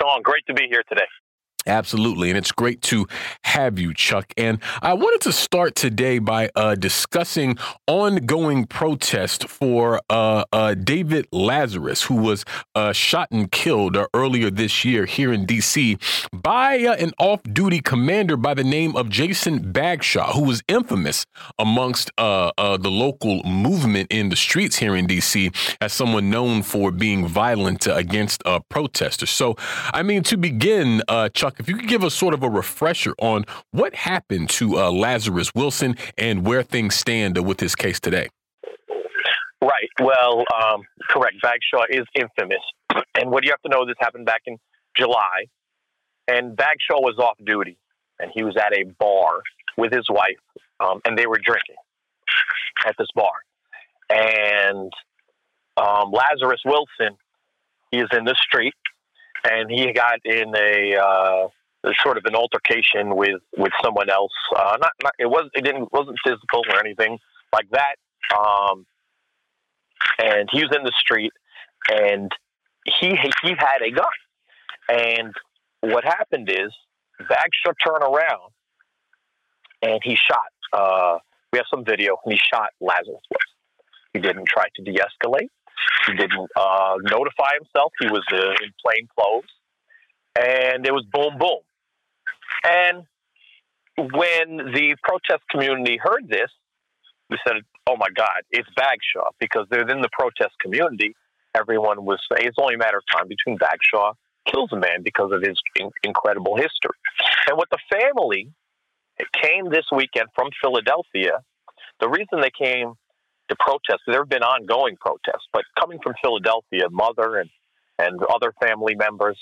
Sean, great to be here today. Absolutely. And it's great to have you, Chuck. And I wanted to start today by uh, discussing ongoing protest for uh, uh, David Lazarus, who was uh, shot and killed uh, earlier this year here in D.C. by uh, an off duty commander by the name of Jason Bagshaw, who was infamous amongst the local movement in the streets here in D.C. as someone known for being violent against protesters. So, I mean, to begin, Chuck, if you could give us sort of a refresher on what happened to uh, Lazarus Wilson and where things stand with his case today. Right. Well, um, correct. Bagshaw is infamous. And what you have to know, this happened back in July. And Bagshaw was off duty. And he was at a bar with his wife. Um, and they were drinking at this bar. And um, Lazarus Wilson, he is in the street and he got in a uh, sort of an altercation with with someone else. Uh, not, not it was it didn't wasn't physical or anything like that. Um, and he was in the street, and he he had a gun. And what happened is Bagshaw turned around, and he shot. Uh, we have some video, and he shot Lazarus. He didn't try to de-escalate. He didn't uh, notify himself. He was uh, in plain clothes. And it was boom, boom. And when the protest community heard this, we said, oh my God, it's Bagshaw, because they're in the protest community everyone was saying it's only a matter of time between Bagshaw kills a man because of his in- incredible history. And what the family it came this weekend from Philadelphia, the reason they came to protest, there have been ongoing protests, but coming from Philadelphia, mother and, and other family members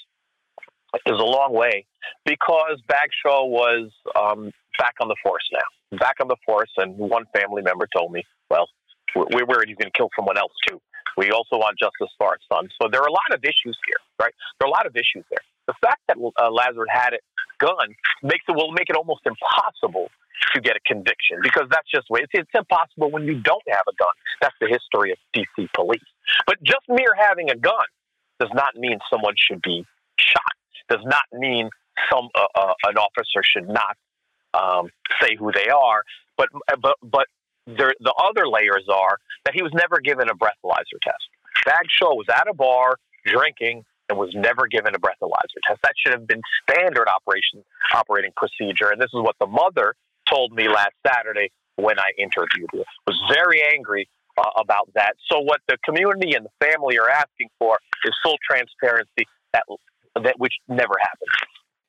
is a long way because Bagshaw was um, back on the force now, back on the force. And one family member told me, well, we're worried he's going to kill someone else too. We also want justice for our son. So there are a lot of issues here, right? There are a lot of issues there. The fact that uh, Lazarus had a gun makes it will make it almost impossible to get a conviction because that's just way it's, it's impossible when you don't have a gun. That's the history of DC police. But just mere having a gun does not mean someone should be shot. Does not mean some uh, uh, an officer should not um, say who they are. But but but there, the other layers are that he was never given a breathalyzer test. Bagshaw was at a bar drinking and was never given a breathalyzer test. That should have been standard operation operating procedure. And this is what the mother told me last Saturday when I interviewed her. Was very angry uh, about that. So what the community and the family are asking for is full transparency that that which never happened.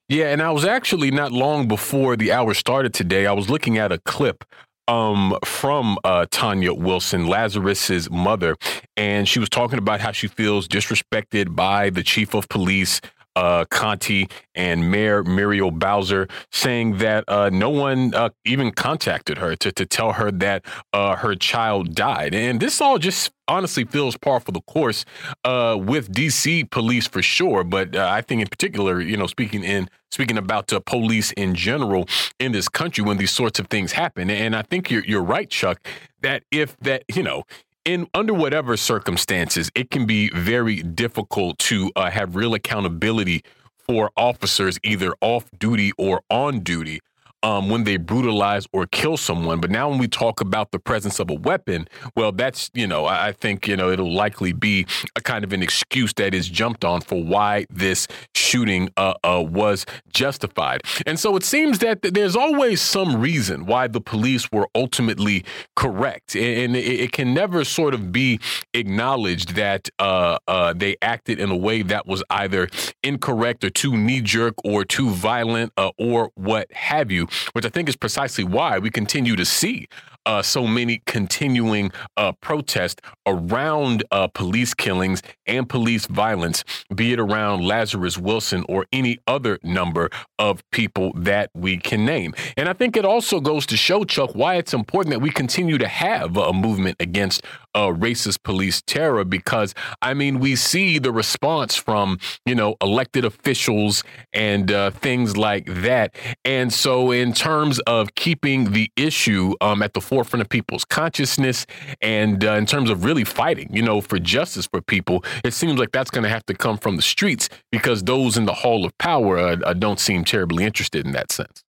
Yeah, and I was actually not long before the hour started today. I was looking at a clip um, from uh, Tanya Wilson, Lazarus's mother, and she was talking about how she feels disrespected by the chief of police, uh, Contee and Mayor Muriel Bowser saying that uh, no one uh, even contacted her to, to tell her that uh, her child died. And this all just honestly feels par for the course uh, with DC police for sure. But uh, I think in particular, you know, speaking in speaking about the police in general in this country when these sorts of things happen. And I think you're you're right, Chuck, that if that you know in under whatever circumstances, it can be very difficult to uh, have real accountability for officers either off duty or on duty um, when they brutalize or kill someone. But now, when we talk about the presence of a weapon, well, that's, you know, I think, you know, it'll likely be a kind of an excuse that is jumped on for why this shooting uh, uh, was justified. And so it seems that there's always some reason why the police were ultimately correct. And it, can never sort of be acknowledged that uh, uh, they acted in a way that was either incorrect or too knee jerk or too violent uh, or what have you which I think is precisely why we continue to see uh, so many continuing uh, protests around uh, police killings and police violence, be it around Lazarus Wilson or any other number of people that we can name. And I think it also goes to show, Chuck, why it's important that we continue to have a movement against uh, racist police terror because I mean we see the response from you know elected officials and uh, things like that, and so in terms of keeping the issue um, at the forefront of people's consciousness and uh, in terms of really fighting, you know, for justice for people, it seems like that's going to have to come from the streets because those in the hall of power uh, uh, don't seem terribly interested in that sense.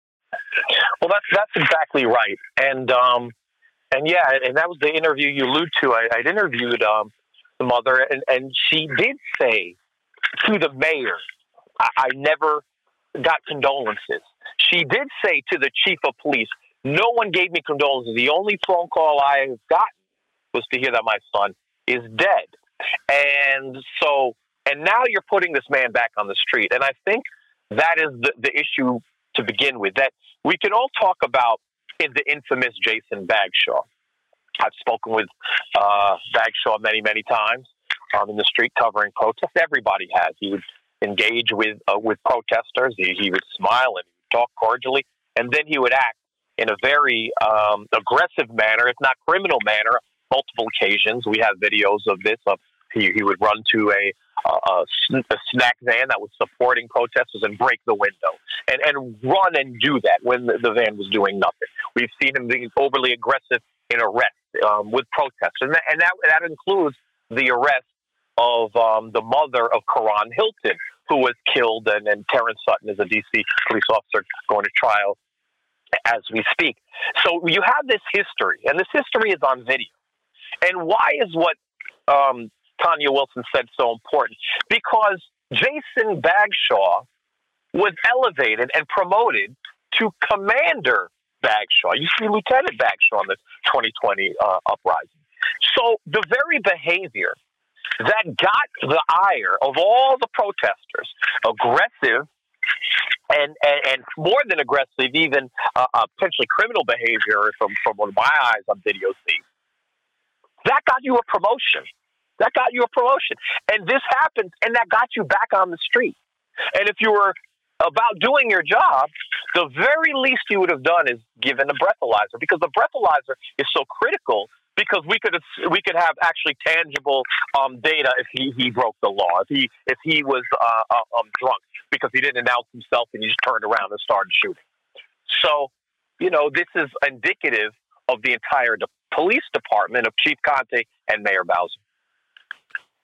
Well, that's that's exactly right, and. Um and yeah, and that was the interview you allude to. I, would interviewed um, the mother, and, and she did say to the mayor, I, I never got condolences. She did say to the chief of police, no one gave me condolences. The only phone call I've gotten was to hear that my son is dead. And so, and now you're putting this man back on the street. And I think that is the, the issue to begin with. That we can all talk about is the infamous Jason Bagshaw. I've spoken with uh, Bagshaw many, many times um, in the street covering protests. Everybody has. He would engage with uh, with protesters. He, he would smile and talk cordially, and then he would act in a very um, aggressive manner, if not criminal manner. Multiple occasions, we have videos of this. Of he, he would run to a a, a snack van that was supporting protesters and break the window and, and run and do that when the, the van was doing nothing. We've seen him being overly aggressive in arrest um, with protesters, and that, and that, that includes the arrest of um, the mother of Karon Hylton, who was killed, and, and Terrence Sutton is a DC police officer going to trial as we speak. So you have this history, and this history is on video. And why is what um, Tanya Wilson said so important because Jason Bagshaw was elevated and promoted to Commander Bagshaw. You see Lieutenant Bagshaw in this 2020 uh, uprising. So the very behavior that got the ire of all the protesters, aggressive and, and, and more than aggressive, even uh, uh, potentially criminal behavior from, from one of my eyes on video see. That got you a promotion. That got you a promotion. And this happens, and that got you back on the street. And if you were about doing your job, the very least you would have done is given a breathalyzer because the breathalyzer is so critical because we could we could have actually tangible um, data if he, he broke the law, if he if he was uh, uh, um, drunk because he didn't announce himself and he just turned around and started shooting. So, you know, this is indicative of the entire de- police department of Chief Contee and Mayor Bowser.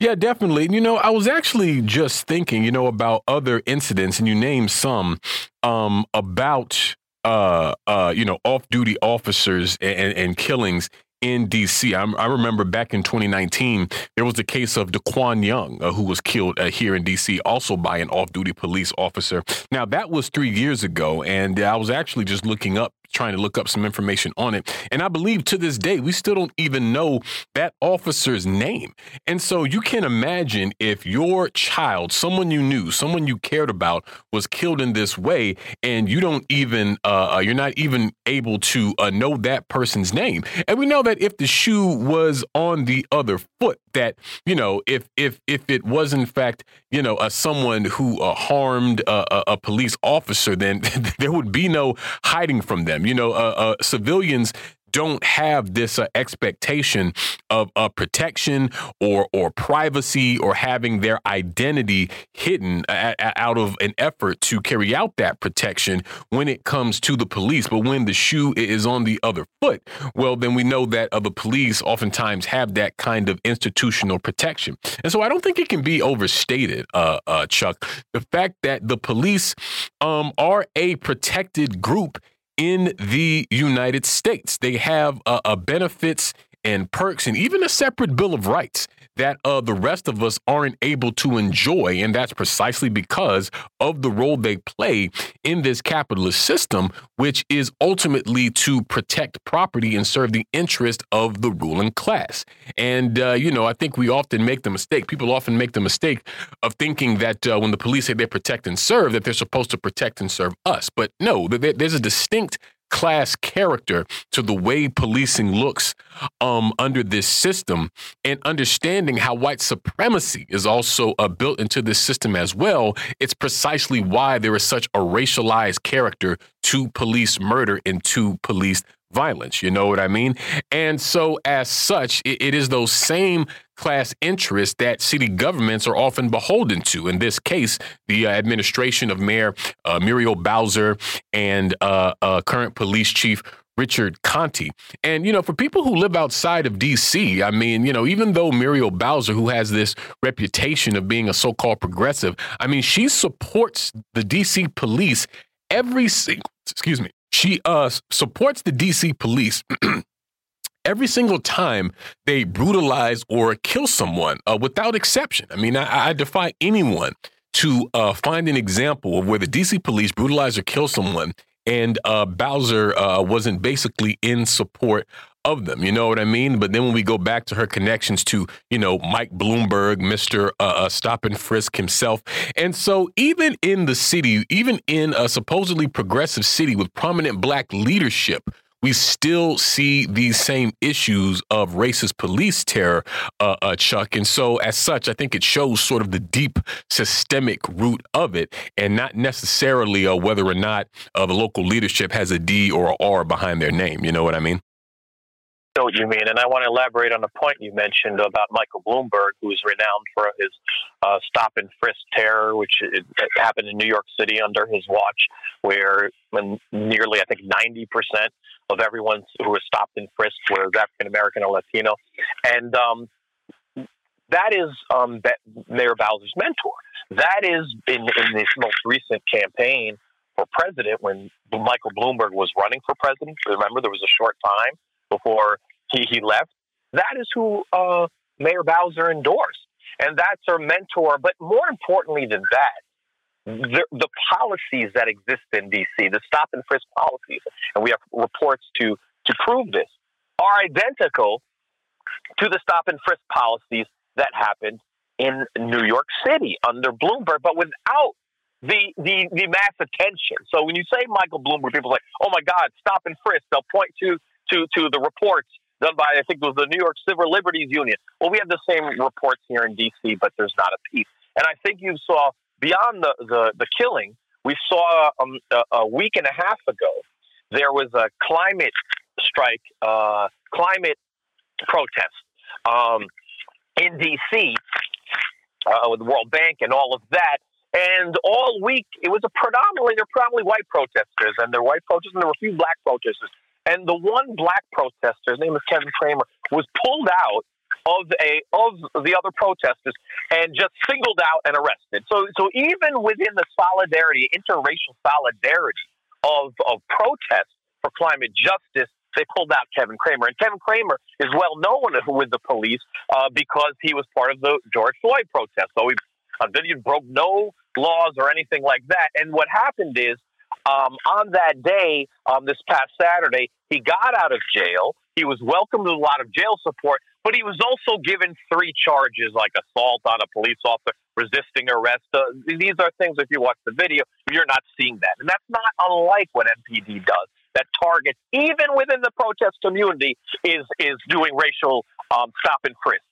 Yeah, definitely. You know, I was actually just thinking, you know, about other incidents, and you named some um, about, uh, uh, you know, off-duty officers and, and killings in D.C. I, I, remember back in 2019, there was the case of D'Quan Young, uh, who was killed uh, here in D.C., also by an off duty police officer. Now, that was three years ago, and I was actually just looking up trying to look up some information on it. And I believe to this day, we still don't even know that officer's name. And so you can imagine if your child, someone you knew, someone you cared about, was killed in this way, and you don't even, uh, uh, you're not even able to uh, know that person's name. And we know that if the shoe was on the other foot, that you know, if if if it was in fact, you know, a someone who uh, harmed a, a police officer, then there would be no hiding from them. You know, uh, uh, civilians don't have this uh, expectation of uh, protection or or privacy or having their identity hidden a- a- out of an effort to carry out that protection when it comes to the police. But when the shoe is on the other foot, well, then we know that uh, police oftentimes have that kind of institutional protection. And so I don't think it can be overstated, uh, uh, Chuck, the fact that the police um, are a protected group in the United States. They have uh, uh, benefits and perks and even a separate Bill of Rights that uh, the rest of us aren't able to enjoy. And that's precisely because of the role they play in this capitalist system, which is ultimately to protect property and serve the interest of the ruling class. And, uh, you know, I think we often make the mistake, people often make the mistake of thinking that uh, when the police say they protect and serve, that they're supposed to protect and serve us. But no, there's a distinct class character to the way policing looks um, under this system and understanding how white supremacy is also uh, built into this system as well. It's precisely why there is such a racialized character to police murder and to police violence. You know what I mean? And so, as such, it, it is those same class interests that city governments are often beholden to. In this case, the uh, administration of Mayor uh, Muriel Bowser and uh, uh current police chief Richard Contee. And, you know, for people who live outside of D.C., I mean, you know, even though Muriel Bowser, who has this reputation of being a so called progressive, I mean, she supports the D.C. police every single, excuse me, she uh, supports the DC police every single time they brutalize or kill someone uh, without exception. I mean, I, I defy anyone to uh, find an example of where the DC police brutalize or kill someone and uh, Bowser uh, wasn't basically in support of them. You know what I mean? But then when we go back to her connections to, you know, Mike Bloomberg, Mr. Uh, uh, Stop and Frisk himself. And so even in the city, even in a supposedly progressive city with prominent black leadership, we still see these same issues of racist police terror, uh, uh, Chuck. And so, as such, I think it shows sort of the deep systemic root of it and not necessarily uh, whether or not uh, the local leadership has a D or a R behind their name. You know what I mean? know what you mean. And I want to elaborate on the point you mentioned about Michael Bloomberg, who is renowned for his uh, stop and frisk terror, which it, it happened in New York City under his watch, where nearly, I think, 90% of everyone who was stopped and frisked was African American or Latino. And um, that is um, Mayor Bowser's mentor. That is in, in this most recent campaign for president when Michael Bloomberg was running for president. Remember, there was a short time before he, he left. That is who uh, Mayor Bowser endorsed. And that's her mentor. But more importantly than that, the, the, policies that exist in D.C., the stop and frisk policies, and we have reports to, to prove this, are identical to the stop and frisk policies that happened in New York City under Bloomberg, but without the, the, the mass attention. So when you say Michael Bloomberg, people say, oh my God, stop and frisk. They'll point to, to, to the reports done by, I think it was the New York Civil Liberties Union. Well, we have the same reports here in D.C., but there's not a piece. And I think you saw beyond the, the, the killing, we saw um, a, a, week and a half ago, there was a climate strike, uh, climate protest um, in D.C. Uh, with the World Bank and all of that. And all week, it was a predominantly, they're predominantly white protesters, and they're white protesters, and there were a few black protesters. And the one black protester, his name is Kevin Kramer, was pulled out of a of the other protesters and just singled out and arrested. So so even within the solidarity, interracial solidarity of of protests for climate justice, they pulled out Kevin Kramer. And Kevin Kramer is well known with the police uh, because he was part of the George Floyd protest. So he video broke no laws or anything like that. And what happened is, um, on that day, um, this past Saturday, he got out of jail. He was welcomed with a lot of jail support, but he was also given three charges like assault on a police officer, resisting arrest. Uh, these are things, if you watch the video, you're not seeing that. And that's not unlike what MPD does. That targets, even within the protest community, is, is doing racial um, stop and frisk.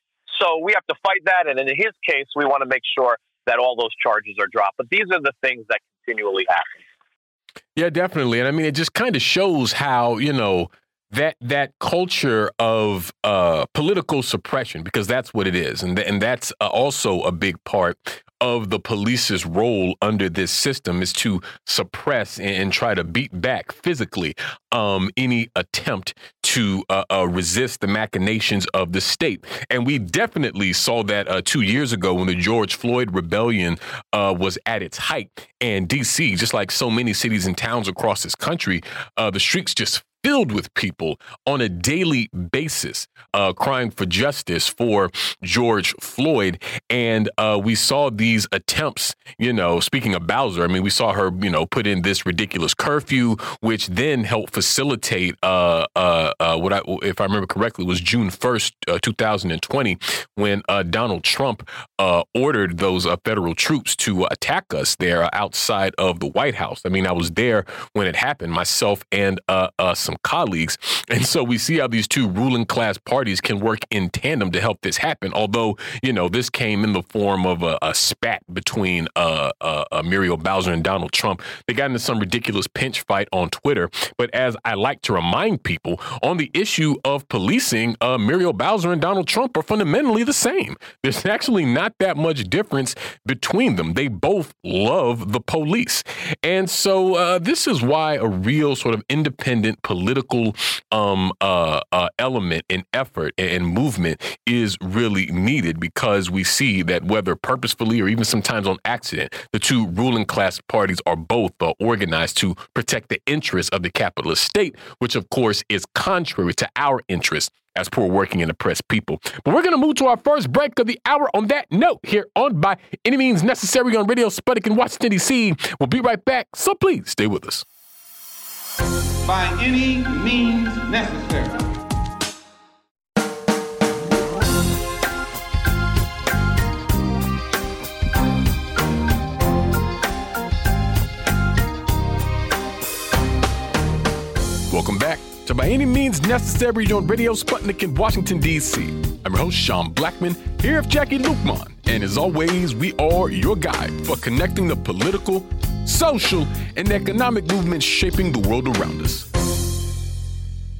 So we have to fight that. And in his case, we want to make sure that all those charges are dropped. But these are the things that continually happen. Yeah, definitely. And I mean, it just kind of shows how, you know, that that culture of uh, political suppression, because that's what it is, and th- and that's uh, also a big part of the police's role under this system is to suppress and try to beat back physically um, any attempt to uh, uh, resist the machinations of the state. And we definitely saw that uh, two years ago when the George Floyd rebellion uh, was at its height. And D.C., just like so many cities and towns across this country, uh, the streets just filled with people on a daily basis uh, crying for justice for George Floyd. And uh, we saw these attempts, you know, speaking of Bowser, I mean, we saw her, you know, put in this ridiculous curfew, which then helped facilitate uh, uh, uh what I, if I remember correctly, was June 1st, uh, 2020, when Donald Trump ordered those federal troops to attack us there outside of the White House. I mean, I was there when it happened, myself and some colleagues. And so we see how these two ruling class parties can work in tandem to help this happen. Although, you know, this came in the form of a, a spat between uh, uh, uh, Muriel Bowser and Donald Trump. They got into some ridiculous pinch fight on Twitter. But as I like to remind people, on the issue of policing, uh, Muriel Bowser and Donald Trump are fundamentally the same. There's actually not that much difference between them. They both love the police. And so uh, this is why a real sort of independent police political um, uh, uh, element and effort and movement is really needed because we see that whether purposefully or even sometimes on accident, the two ruling class parties are both uh, organized to protect the interests of the capitalist state, which of course is contrary to our interests as poor working and oppressed people. But we're going to move to our first break of the hour on that note here on By Any Means Necessary on Radio Sputnik in Washington, D.C. We'll be right back, so please stay with us by any means necessary. Welcome back to By Any Means Necessary on Radio Sputnik in Washington, D.C. I'm your host, Sean Blackmon, here with Jacquie Luqman. And as always, we are your guide for connecting the political, social, and economic movements shaping the world around us.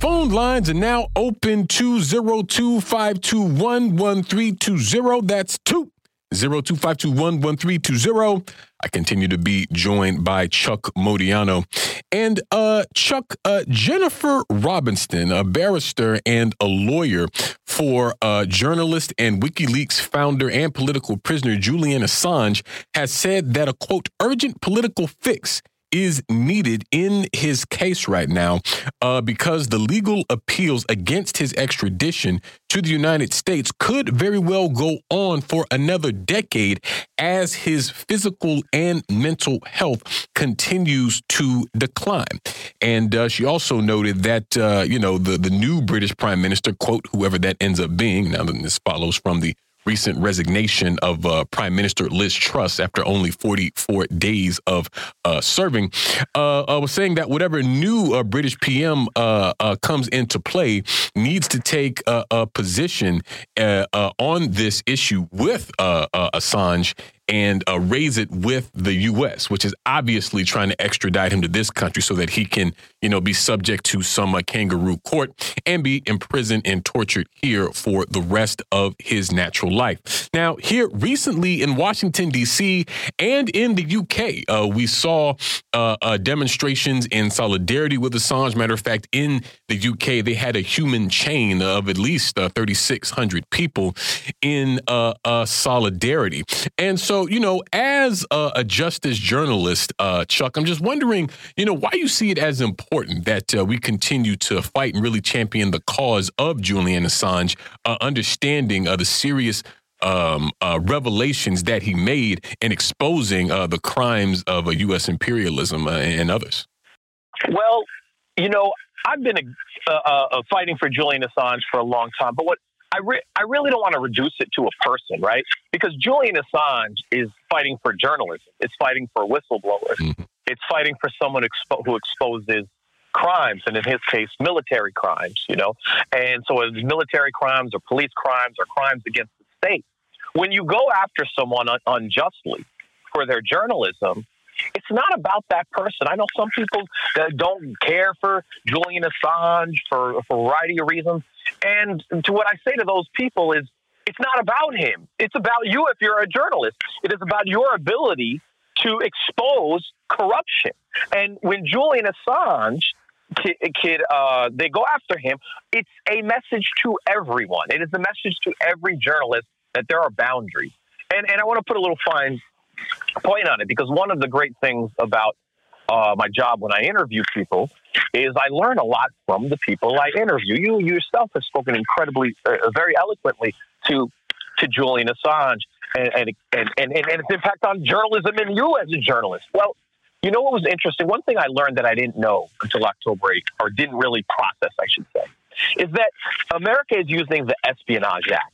Phone lines are now open 202 521 1320. That's 2 0252 I continue to be joined by Chuck Modiano. And uh, Chuck, uh, Jennifer Robinson, a barrister and a lawyer for uh, journalist and WikiLeaks founder and political prisoner Julian Assange, has said that a quote, urgent political fix is needed in his case right now uh, because the legal appeals against his extradition to the United States could very well go on for another decade as his physical and mental health continues to decline. And uh, she also noted that, uh, you know, the, the new British prime minister, quote, whoever that ends up being, now that this follows from the recent resignation of uh, Prime Minister Liz Truss after only 44 days of uh, serving, uh, was saying that whatever new uh, British PM uh, comes into play needs to take a position on this issue with Assange and uh, raise it with the U.S., which is obviously trying to extradite him to this country so that he can, you know, be subject to some uh, kangaroo court and be imprisoned and tortured here for the rest of his natural life. Now, here recently in Washington, D.C. and in the U.K., uh, we saw uh, uh, demonstrations in solidarity with Assange. Matter of fact, in the U.K., they had a human chain of at least uh, 3,600 people in solidarity. And so, you know, as a, a justice journalist, uh, Chuck, I'm just wondering, you know, why you see it as important that uh, we continue to fight and really champion the cause of Julian Assange, uh, understanding the serious um, uh, revelations that he made in exposing uh, the crimes of uh, U.S. imperialism and others? Well, you know, I've been a, fighting for Julian Assange for a long time, but what I, re- I really don't want to reduce it to a person, right? Because Julian Assange is fighting for journalism. It's fighting for whistleblowers. Mm-hmm. It's fighting for someone expo- who exposes crimes, and in his case, military crimes, you know? And so it's military crimes or police crimes or crimes against the state. When you go after someone un- unjustly for their journalism, it's not about that person. I know some people that don't care for Julian Assange for, for a variety of reasons. And to what I say to those people is, it's not about him. It's about you if you're a journalist. It is about your ability to expose corruption. And when Julian Assange kid, uh, they go after him, it's a message to everyone. It is a message to every journalist that there are boundaries. And, and I want to put a little fine point on it because one of the great things about uh, my job when I interview people is I learn a lot from the people I interview. You yourself have spoken incredibly, uh, very eloquently to to Julian Assange and and, and and and its impact on journalism and you as a journalist. Well, you know what was interesting? One thing I learned that I didn't know until October 8th, or didn't really process, I should say, is that America is using the Espionage Act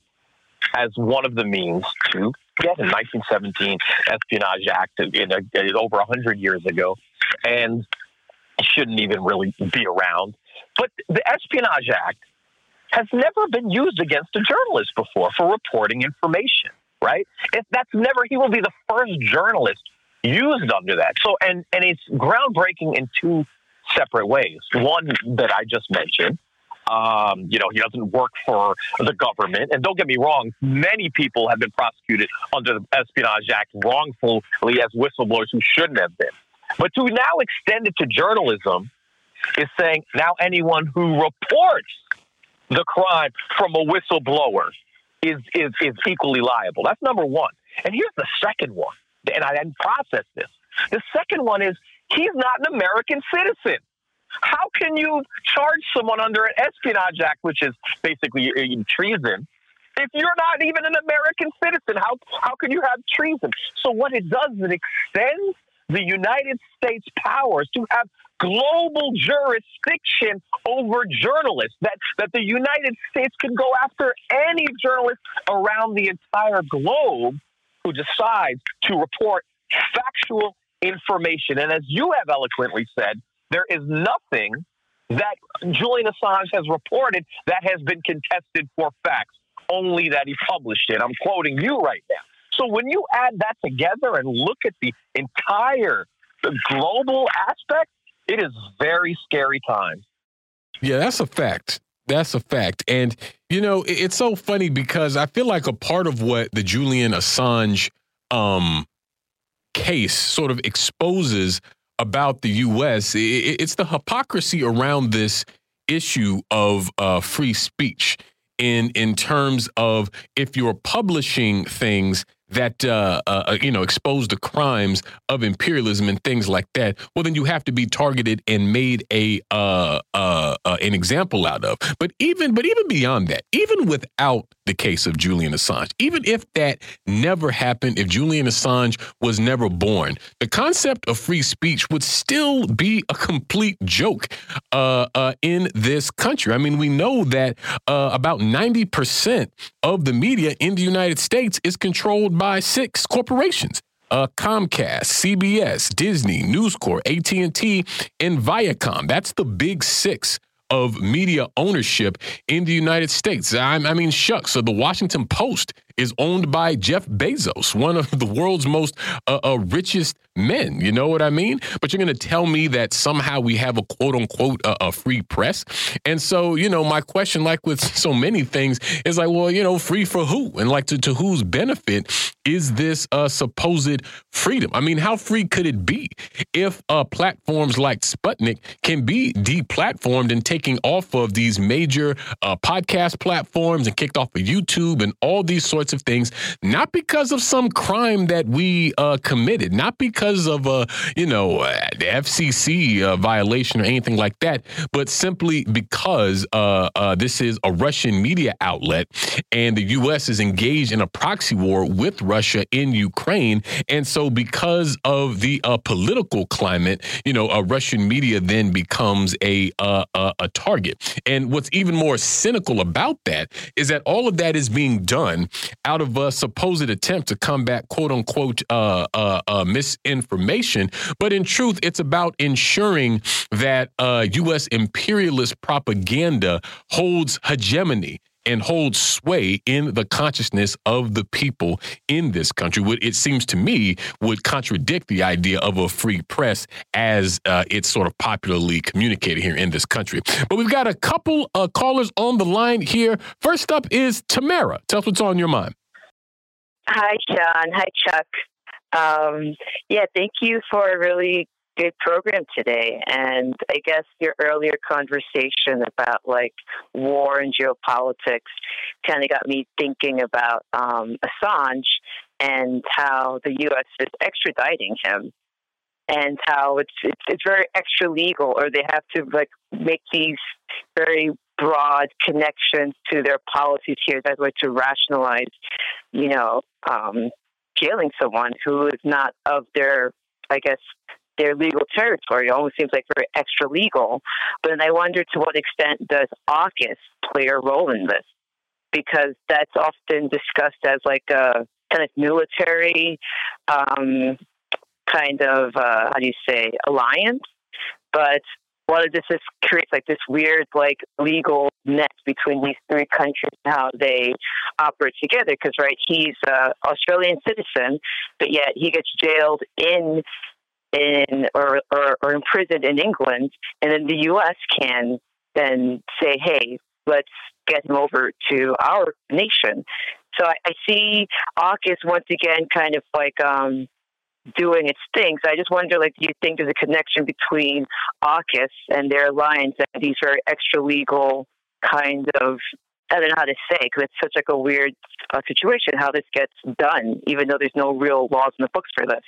as one of the means to get in 1917 Espionage Act in a, over 100 years ago, and shouldn't even really be around. But the Espionage Act has never been used against a journalist before for reporting information, right? If that's never, he will be the first journalist used under that. So, and and it's groundbreaking in two separate ways. One that I just mentioned, um, you know, he doesn't work for the government. And don't get me wrong, many people have been prosecuted under the Espionage Act wrongfully as whistleblowers who shouldn't have been. But to now extend it to journalism is saying now anyone who reports the crime from a whistleblower is, is, is equally liable. That's number one. And here's the second one, and I didn't process this. The second one is he's not an American citizen. How can you charge someone under an Espionage Act, which is basically treason, if you're not even an American citizen? How how can you have treason? So what it does is it extends the United States powers to have global jurisdiction over journalists. That that the United States can go after any journalist around the entire globe who decides to report factual information. And as you have eloquently said, there is nothing that Julian Assange has reported that has been contested for facts, only that he published it. I'm quoting you right now. So when you add that together and look at the entire the global aspect, it is very scary times. Yeah, that's a fact. That's a fact. And, you know, it's so funny because I feel like a part of what the Julian Assange um, case sort of exposes about the U.S. It's the hypocrisy around this issue of uh, free speech in in terms of if you're publishing things that uh, uh, you know expose the crimes of imperialism and things like that, well, then you have to be targeted and made a uh, uh, uh, an example out of. But even but even beyond that, even without the case of Julian Assange, even if that never happened, if Julian Assange was never born, the concept of free speech would still be a complete joke uh, uh, in this country. I mean, we know that uh, about 90% of the media in the United States is controlled by six corporations. Uh, Comcast, CBS, Disney, News Corp, AT&T, and Viacom. That's the big six of media ownership in the United States. I, I mean, shucks. So the Washington Post is owned by Jeff Bezos, one of the world's most uh, uh, richest men. You know what I mean? But you're going to tell me that somehow we have a quote unquote uh, a free press. And so, you know, my question, like with so many things, is like, well, you know, free for who? And like to, to whose benefit is this uh, supposed freedom? I mean, how free could it be if uh, platforms like Sputnik can be deplatformed and taking off of these major uh, podcast platforms and kicked off of YouTube and all these sorts sorts of things, not because of some crime that we uh, committed, not because of a, you know, the FCC uh, violation or anything like that, but simply because uh, uh, this is a Russian media outlet and the U.S. is engaged in a proxy war with Russia in Ukraine. And so, because of the uh, political climate, you know, a Russian media then becomes a, a, a target. And what's even more cynical about that is that all of that is being done out of a supposed attempt to combat quote unquote uh, uh, uh, misinformation. But in truth, it's about ensuring that U.S. Uh, imperialist propaganda holds hegemony and hold sway in the consciousness of the people in this country. What it seems to me would contradict the idea of a free press as uh, it's sort of popularly communicated here in this country. But we've got a couple uh, callers on the line here. First up is Tamara. Tell us what's on your mind. Hi, Sean. Hi, Chuck. Um, yeah, thank you for a really good program today. And I guess your earlier conversation about like war and geopolitics kind of got me thinking about um, Assange and how the U.S. is extraditing him. And how it's, it's it's very extra legal, or they have to like make these very broad connections to their policies here that way to rationalize, you know, um, jailing someone who is not of their, I guess, their legal territory. It almost seems like very extra legal. But I wonder to what extent does AUKUS play a role in this? Because that's often discussed as like a kind of military um, kind of, uh, how do you say, alliance. But what does this is creates like this weird like legal net between these three countries and how they operate together because right he's an australian citizen but yet he gets jailed in in or, or, or imprisoned in England, and then the U.S. can then say, "Hey, let's get him over to our nation." So I, I see AUKUS once again kind of like um, doing its thing. So I just wonder, like, do you think there's a connection between AUKUS and their alliance and these very extra legal kind of I don't know how to say because it's such like a weird uh, situation how this gets done, even though there's no real laws in the books for this.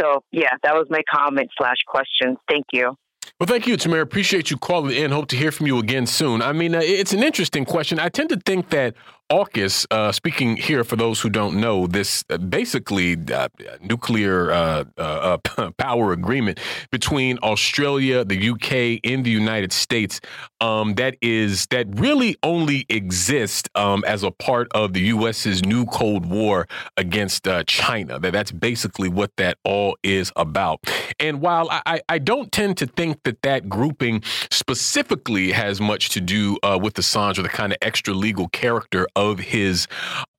So yeah, that was my comment slash question. Thank you. Well, thank you, Tamara. Appreciate you calling in. Hope to hear from you again soon. I mean, uh, it's an interesting question. I tend to think that AUKUS, uh, speaking here for those who don't know, this uh, basically uh, nuclear uh, uh, power agreement between Australia, the UK, and the United States um, that is that really only exists um, as a part of the U.S.'s new Cold War against China. That that's basically what that all is about. And while I, I don't tend to think that that grouping specifically has much to do with Assange or the kind of extra legal character of his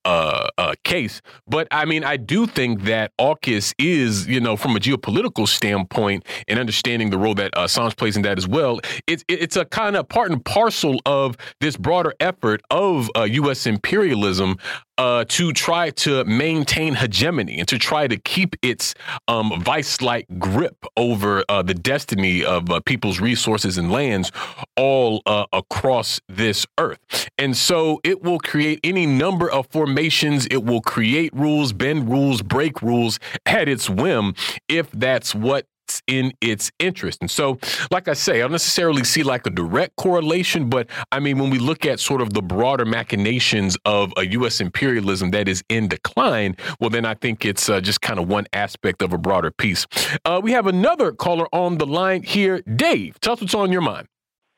uh, uh, case. But I mean, I do think that AUKUS is, you know, from a geopolitical standpoint and understanding the role that uh, Assange plays in that as well, it's it's a kind of part and parcel of this broader effort of U.S. Uh, imperialism uh, to try to maintain hegemony and to try to keep its um, vice-like grip over uh, the destiny of uh, people's resources and lands all uh, across this earth. And so it will create any number of formations. It will create rules, bend rules, break rules at its whim if that's what in its interest. And so, like I say, I don't necessarily see like a direct correlation, but I mean, when we look at sort of the broader machinations of a U.S. imperialism that is in decline, well, then I think it's uh, just kind of one aspect of a broader piece. Uh, we have another caller on the line here. Dave, tell us what's on your mind.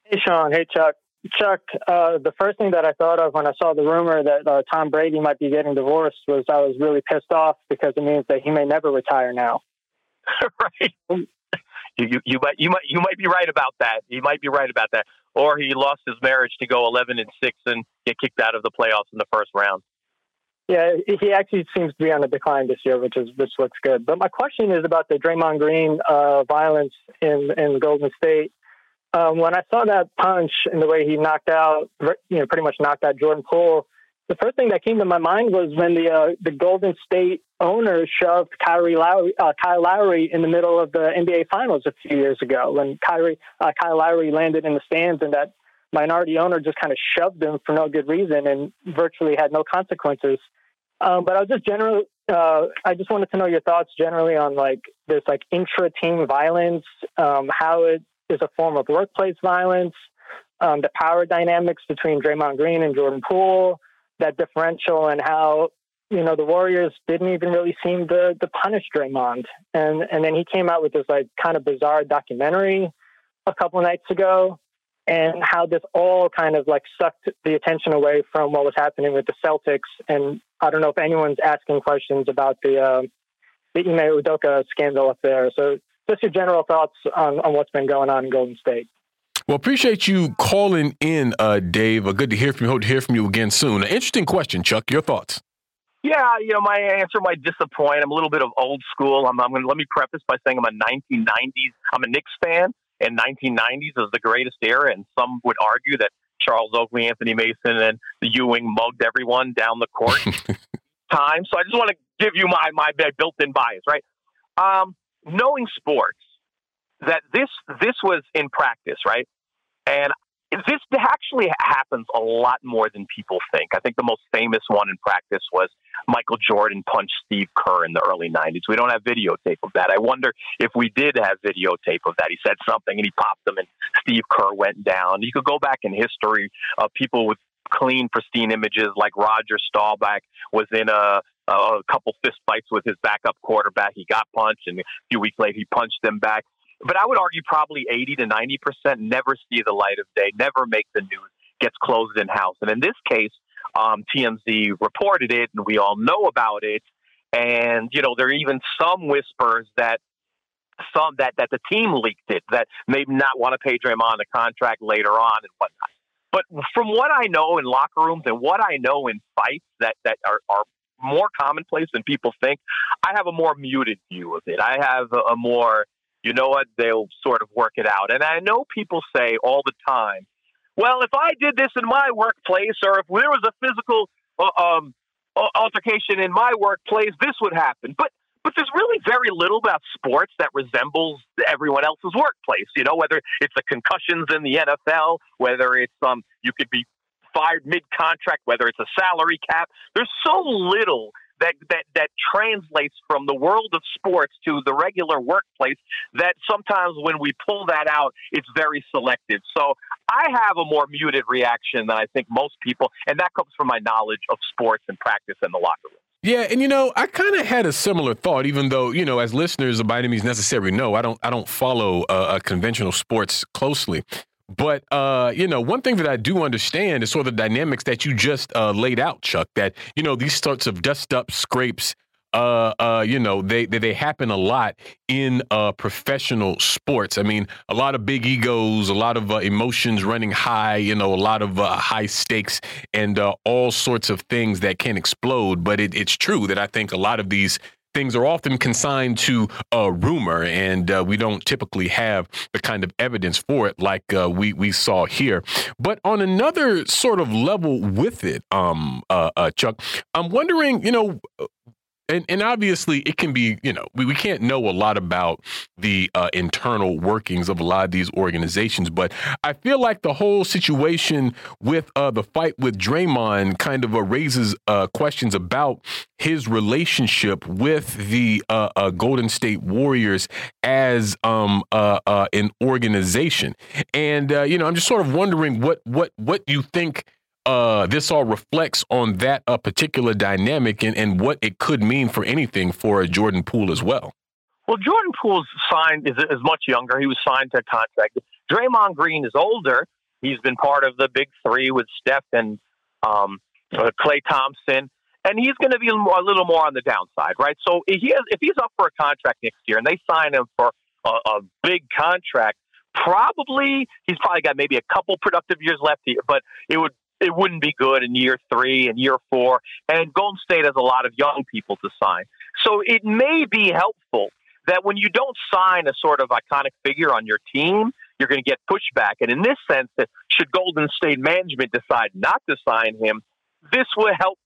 Hey, Sean. Hey, Chuck. Chuck, uh, the first thing that I thought of when I saw the rumor that uh, Tom Brady might be getting divorced was I was really pissed off because it means that he may never retire now. right. You, you, you might you might you might be right about that. You might be right about that. Or he lost his marriage to go eleven and six and get kicked out of the playoffs in the first round. Yeah, he actually seems to be on a decline this year, which is which looks good. But my question is about the Draymond Green uh, violence in in Golden State. Um, when I saw that punch and the way he knocked out, you know, pretty much knocked out Jordan Poole, the first thing that came to my mind was when the uh, the Golden State owner shoved Kyrie Lowry, uh, Kyle Lowry in the middle of the NBA Finals a few years ago when Kyrie uh, Kyle Lowry landed in the stands and that minority owner just kind of shoved him for no good reason and virtually had no consequences. Um, but I was just generally, uh, I just wanted to know your thoughts generally on like this like intra-team violence, um, how it is a form of workplace violence, um, the power dynamics between Draymond Green and Jordan Poole that differential and how you know the Warriors didn't even really seem to, to punish Draymond, and and then he came out with this like kind of bizarre documentary a couple nights ago, and how this all kind of like sucked the attention away from what was happening with the Celtics. And I don't know if anyone's asking questions about the uh, the Ime Udoka scandal up there. So just your general thoughts on, on what's been going on in Golden State. Well, appreciate you calling in, uh, Dave. Uh, good to hear from you. Hope to hear from you again soon. An interesting question, Chuck. Your thoughts? Yeah, you know, my answer might disappoint. I'm a little bit of old school. I'm, I'm going to let me preface by saying I'm a 1990s. I'm a Knicks fan, and 1990s is the greatest era. And some would argue that Charles Oakley, Anthony Mason, and the Ewing mugged everyone down the court time. So I just want to give you my my built-in bias, right? Um, knowing sports, that this this was in practice, right? And this actually happens a lot more than people think. I think the most famous one in practice was Michael Jordan punched Steve Kerr in the early 90s. We don't have videotape of that. I wonder if we did have videotape of that. He said something and he popped them and Steve Kerr went down. You could go back in history of people with clean, pristine images like Roger Staubach was in a, a couple fist fights with his backup quarterback. He got punched and a few weeks later he punched him back but I would argue probably 80 to 90 percent never see the light of day, never make the news, gets closed in house. And in this case, um, TMZ reported it, and we all know about it. And you know, there are even some whispers that some that that the team leaked it, that maybe not want to pay Draymond a contract later on and whatnot. But from what I know in locker rooms and what I know in fights that that are, are more commonplace than people think, I have a more muted view of it. I have a, a more you know what? They'll sort of work it out. And I know people say all the time, well, if I did this in my workplace or if there was a physical uh, um, altercation in my workplace, this would happen. But but there's really very little about sports that resembles everyone else's workplace. You know, whether it's the concussions in the NFL, whether it's um you could be fired mid contract, whether it's a salary cap. There's so little that, that, that translates from the world of sports to the regular workplace that sometimes when we pull that out, it's very selective. So I have a more muted reaction than I think most people, and that comes from my knowledge of sports and practice in the locker room. Yeah, and you know, I kind of had a similar thought, even though you know, as listeners by any means necessary know, I don't, I don't follow uh, conventional sports closely. But uh, you know, one thing that I do understand is sort of the dynamics that you just uh, laid out, Chuck. That you know these sorts of dust up scrapes, uh, uh, you know, they, they, they happen a lot in uh, professional sports. I mean, a lot of big egos, a lot of uh, emotions running high. You know, a lot of uh, high stakes and uh, all sorts of things that can explode. But it, it's true that I think a lot of these things are often consigned to a rumor, and uh, we don't typically have the kind of evidence for it like uh, we we saw here. But on another sort of level with it, um, uh, uh Chuck, I'm wondering, you know, and, and obviously it can be you know we, we can't know a lot about the uh, internal workings of a lot of these organizations but i feel like the whole situation with uh, the fight with Draymond kind of uh, raises uh, questions about his relationship with the uh, uh, golden state warriors as um, an organization. And you know i'm just sort of wondering what what what you think uh, this all reflects on that uh, particular dynamic and, and what it could mean for anything for a Jordan Poole as well. Well, Jordan Poole's signed is, is much younger. He was signed to a contract. Draymond Green is older. He's been part of the big three with Steph and um, uh, Klay Thompson, and he's going to be a little more on the downside, right? So if, he has, if he's up for a contract next year and they sign him for a, a big contract, probably he's probably got maybe a couple productive years left, here, but it would it wouldn't be good in year three and year four. And Golden State has a lot of young people to sign. So it may be helpful that when you don't sign a sort of iconic figure on your team, you're going to get pushback. And in this sense, that should Golden State management decide not to sign him, this will help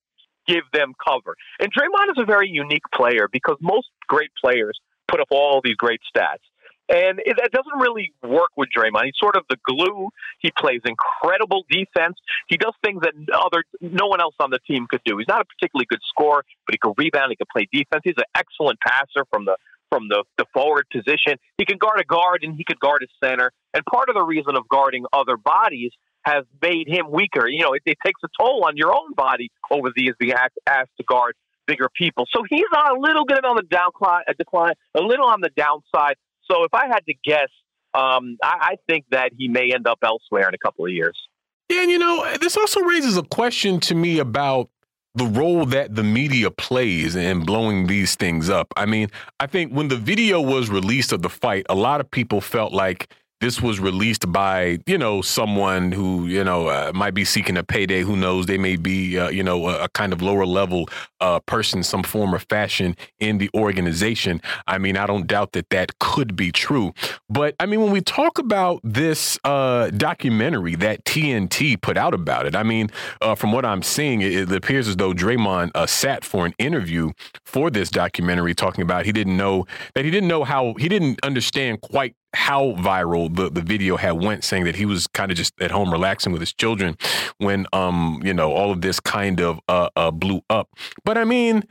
give them cover. And Draymond is a very unique player because most great players put up all these great stats. And it, doesn't really work with Draymond. He's sort of the glue. He plays incredible defense. He does things that other no one else on the team could do. He's not a particularly good scorer, but he can rebound. He can play defense. He's an excellent passer from the from the, the forward position. He can guard a guard and he could guard a center. And part of the reason of guarding other bodies has made him weaker. You know, it, it takes a toll on your own body over the years being asked, to guard bigger people. So he's on a little bit on the downcline, a uh, decline, a little on the downside. So if I had to guess, um, I, I think that he may end up elsewhere in a couple of years. Yeah, and you know, this also raises a question to me about the role that the media plays in blowing these things up. I mean, I think when the video was released of the fight, a lot of people felt like this was released by you know someone who you know uh, might be seeking a payday who knows? They may be uh, you know a, a, kind of lower level uh, person some form or fashion in the organization. I mean i don't doubt that that could be true. But i mean when we talk about this uh, documentary that tnt put out about it i mean uh, from what i'm seeing it, it appears as though draymond uh, sat for an interview for this documentary talking about he didn't know that he didn't know how he didn't understand quite how viral the, the video had went saying that he was kind of just at home relaxing with his children when um you know all of this kind of uh, uh blew up but i mean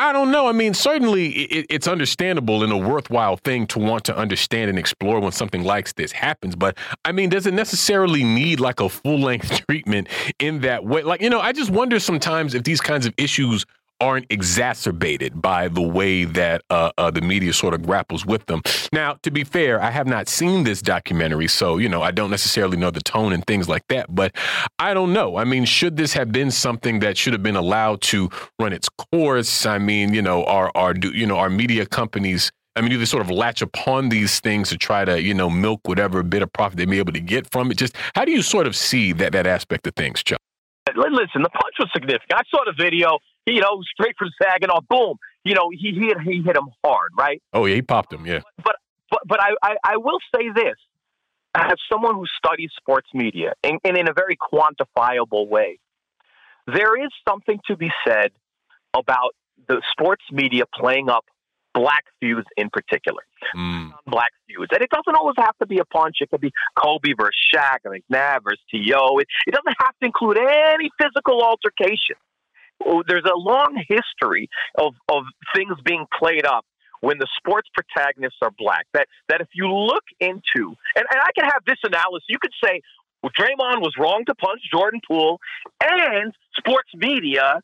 I don't know. I mean, certainly it, it's understandable and a worthwhile thing to want to understand and explore when something like this happens. But I mean, does it necessarily need like a full length treatment in that way? Like, you know, I just wonder sometimes if these kinds of issues aren't exacerbated by the way that uh, uh, the media sort of grapples with them. Now, to be fair, I have not seen this documentary, so you know I don't necessarily know the tone and things like that. But I don't know. I mean, should this have been something that should have been allowed to run its course? I mean, you know, are are do you know our media companies? I mean, do they sort of latch upon these things to try to, you know, milk whatever bit of profit they may be able to get from it? Just how do you sort of see that that aspect of things, Chuck? Listen, the punch was significant. I saw the video you know, straight from Saginaw, boom. You know, he hit he hit him hard, right? Oh yeah, he popped him, yeah. But but but I I, I will say this, as someone who studies sports media and, and in a very quantifiable way, there is something to be said about the sports media playing up black feuds in particular. Mm. Black feuds. And it doesn't always have to be a punch. It could be Kobe versus Shaq or McNabb versus T.O. It, it doesn't have to include any physical altercation there's a long history of, of things being played up when the sports protagonists are black. That that if you look into and, and I can have this analysis, you could say well, Draymond was wrong to punch Jordan Poole, and sports media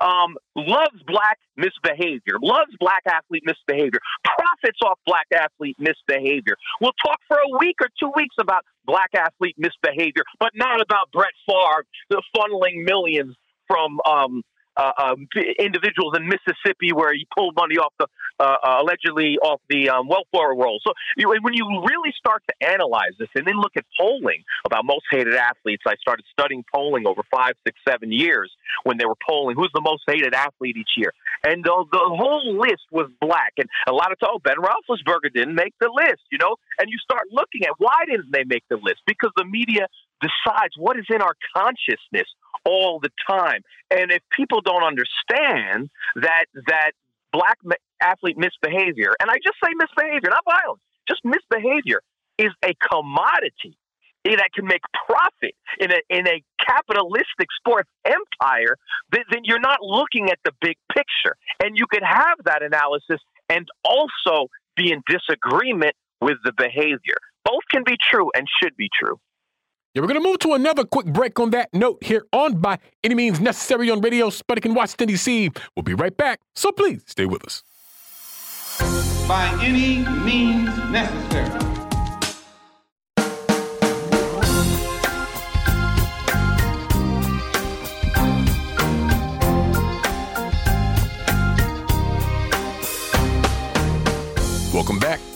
um, loves black misbehavior, loves black athlete misbehavior, profits off black athlete misbehavior. We'll talk for a week or two weeks about black athlete misbehavior, but not about Brett Favre funneling millions from um, uh, um, individuals in Mississippi where he pulled money off the uh, uh, allegedly off the um, welfare roll. So you, when you really start to analyze this and then look at polling about most hated athletes, I started studying polling over five, six, seven years when they were polling who's the most hated athlete each year, and the, the whole list was black. And a lot of oh, Ben Roethlisberger didn't make the list, you know. And you start looking at why didn't they make the list? Because the media decides what is in our consciousness all the time. And if people don't understand that that black athlete misbehavior, and I just say misbehavior, not violence, just misbehavior is a commodity that can make profit in a in a capitalistic sports empire, then, then you're not looking at the big picture. And you could have that analysis and also be in disagreement with the behavior. Both can be true and should be true. Yeah, we're going to move to another quick break on that note here on By Any Means Necessary on Radio Sputnik in Washington, D.C. We'll be right back, so please stay with us. By any means necessary.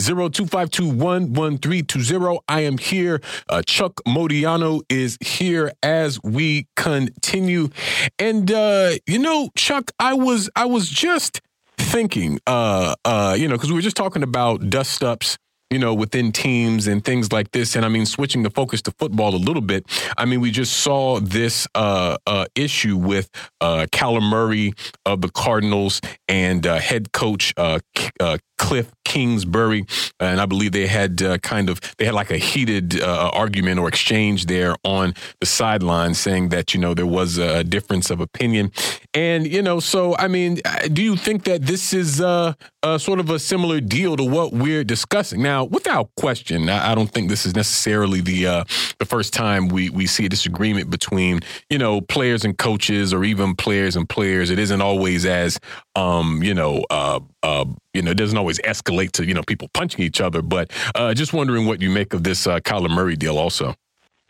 0252111320. I am here. Uh, Chuck Modiano is here as we continue. And uh, you know, Chuck, I was I was just thinking, uh, uh, you know, because we were just talking about dust ups you know, within teams and things like this. And I mean, switching the focus to football a little bit. I mean, we just saw this uh, uh, issue with uh, Kyler Murray of the Cardinals and uh, head coach uh, uh, Cliff Kingsbury, and I believe they had uh, kind of they had like a heated uh, argument or exchange there on the sideline, saying that you know there was a difference of opinion, and you know, so I mean, do you think that this is uh, sort of a similar deal to what we're discussing now? Without question, I don't think this is necessarily the uh, the first time we we see a disagreement between you know players and coaches, or even players and players. It isn't always as um, you know uh, uh, you know, it doesn't always escalate to, you know, people punching each other. But uh, just wondering what you make of this uh, Kyler Murray deal also.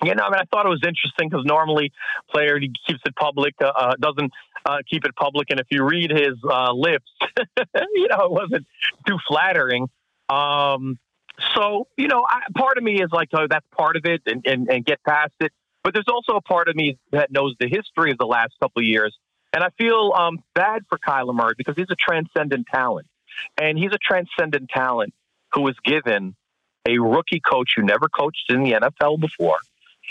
Yeah, no, I mean, I thought it was interesting because normally player he keeps it public, uh, uh, doesn't uh, keep it public, and if you read his uh, lips, you know, it wasn't too flattering. Um, so, you know, I, part of me is like, oh, that's part of it, and, and, and get past it. But there's also a part of me that knows the history of the last couple of years and I feel um, bad for Kyler Murray because he's a transcendent talent. And he's a transcendent talent who was given a rookie coach who never coached in the NFL before.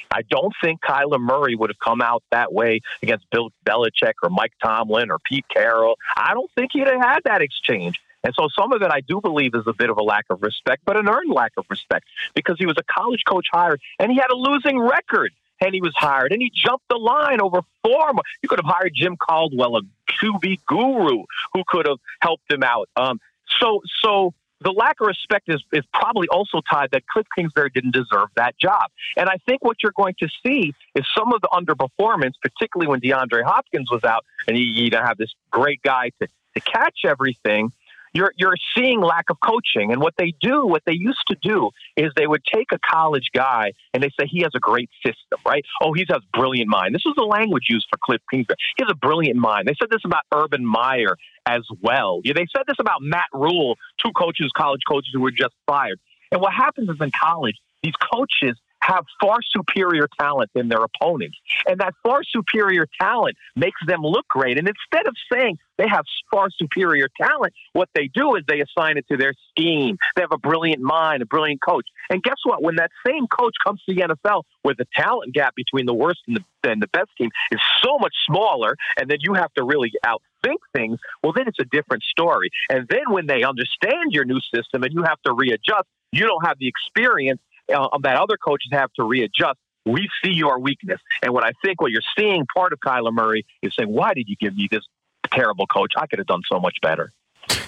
I don't think Kyler Murray would have come out that way against Bill Belichick or Mike Tomlin or Pete Carroll. I don't think he'd have had that exchange. And so some of it I do believe is a bit of a lack of respect, but an earned lack of respect because he was a college coach hired and he had a losing record and he was hired, and he jumped the line over four. You could have hired Jim Caldwell, a QB guru, who could have helped him out. Um, so, so the lack of respect is, is probably also tied that Cliff Kingsbury didn't deserve that job. And I think what you're going to see is some of the underperformance, particularly when DeAndre Hopkins was out, and he you, you have this great guy to, to catch everything you're you're seeing lack of coaching. And what they do, what they used to do, is they would take a college guy and they say he has a great system, right? Oh, he has brilliant mind. This was the language used for Cliff Kingsbury. He has a brilliant mind. They said this about Urban Meyer as well. Yeah, they said this about Matt Rhule, two coaches, college coaches who were just fired. And what happens is in college, these coaches have far superior talent than their opponents. And that far superior talent makes them look great. And instead of saying they have far superior talent, what they do is they assign it to their scheme. They have a brilliant mind, a brilliant coach. And guess what? When that same coach comes to the NFL, where the talent gap between the worst and the, and the best team is so much smaller, and then you have to really outthink things, well, then it's a different story. And then when they understand your new system and you have to readjust, you don't have the experience uh, that other coaches have to readjust. We see your weakness. And what I think what you're seeing part of Kyler Murray is saying, why did you give me this terrible coach? I could have done so much better.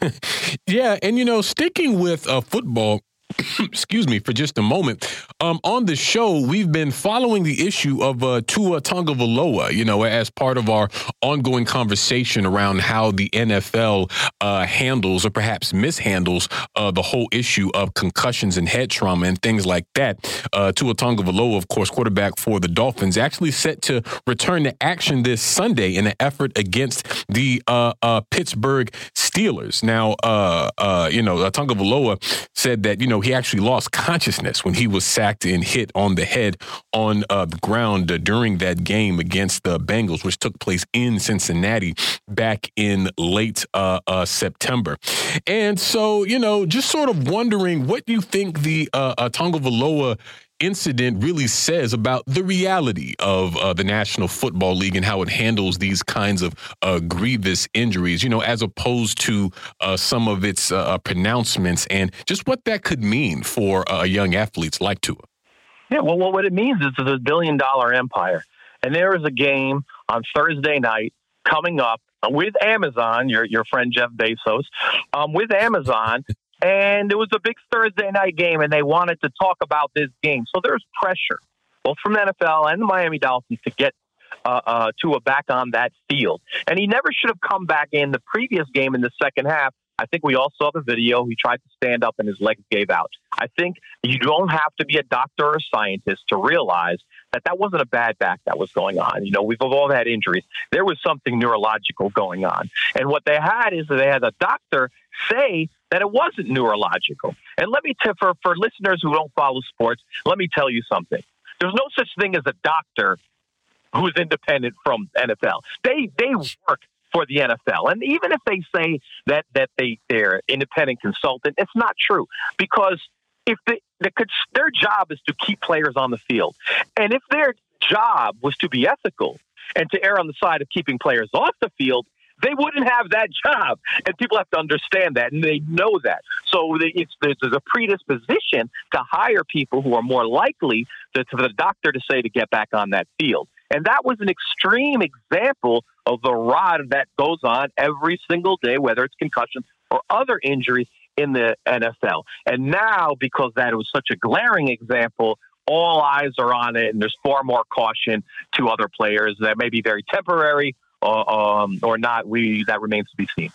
yeah. And, you know, sticking with uh, football, excuse me, for just a moment. Um, on the show, we've been following the issue of uh, Tua Tagovailoa, you know, as part of our ongoing conversation around how the NFL uh, handles or perhaps mishandles uh, the whole issue of concussions and head trauma and things like that. Uh, Tua Tagovailoa, of course, quarterback for the Dolphins, actually set to return to action this Sunday in an effort against the uh, uh, Pittsburgh Steelers. Now, uh, you know, Tagovailoa said that, you know, he actually lost consciousness when he was sacked and hit on the head on uh, the ground uh, during that game against the Bengals, which took place in Cincinnati back in late uh, uh September. And so, you know, just sort of wondering what you think the uh, uh Tagovailoa incident really says about the reality of uh, the National Football League and how it handles these kinds of uh, grievous injuries, you know, as opposed to uh, some of its uh, uh, pronouncements and just what that could mean for uh, young athletes like Tua. Yeah, well, what it means is it's a billion dollar empire. And there is a game on Thursday night coming up with Amazon, your, your friend Jeff Bezos, um, with Amazon and it was a big Thursday night game, and they wanted to talk about this game. So there's pressure, both from the NFL and the Miami Dolphins, to get uh, uh, Tua back on that field. And he never should have come back in the previous game in the second half. I think we all saw the video. He tried to stand up and his legs gave out. I think you don't have to be a doctor or a scientist to realize that that wasn't a bad back that was going on. You know, we've all had injuries. There was something neurological going on. And what they had is that they had a doctor say that it wasn't neurological. And let me for for listeners who don't follow sports, let me tell you something. There's no such thing as a doctor who's independent from NFL. They they work for the NFL. And even if they say that that they they're independent consultant, it's not true because if the, the their job is to keep players on the field, and if their job was to be ethical and to err on the side of keeping players off the field, they wouldn't have that job. And people have to understand that, and they know that. So it's, there's a predisposition to hire people who are more likely to, to the doctor to say to get back on that field. And that was an extreme example of the rod that goes on every single day, whether it's concussion or other injuries in the NFL. And now, because that was such a glaring example, all eyes are on it, and there's far more caution to other players that may be very temporary or, um, or not, we that remains to be seen.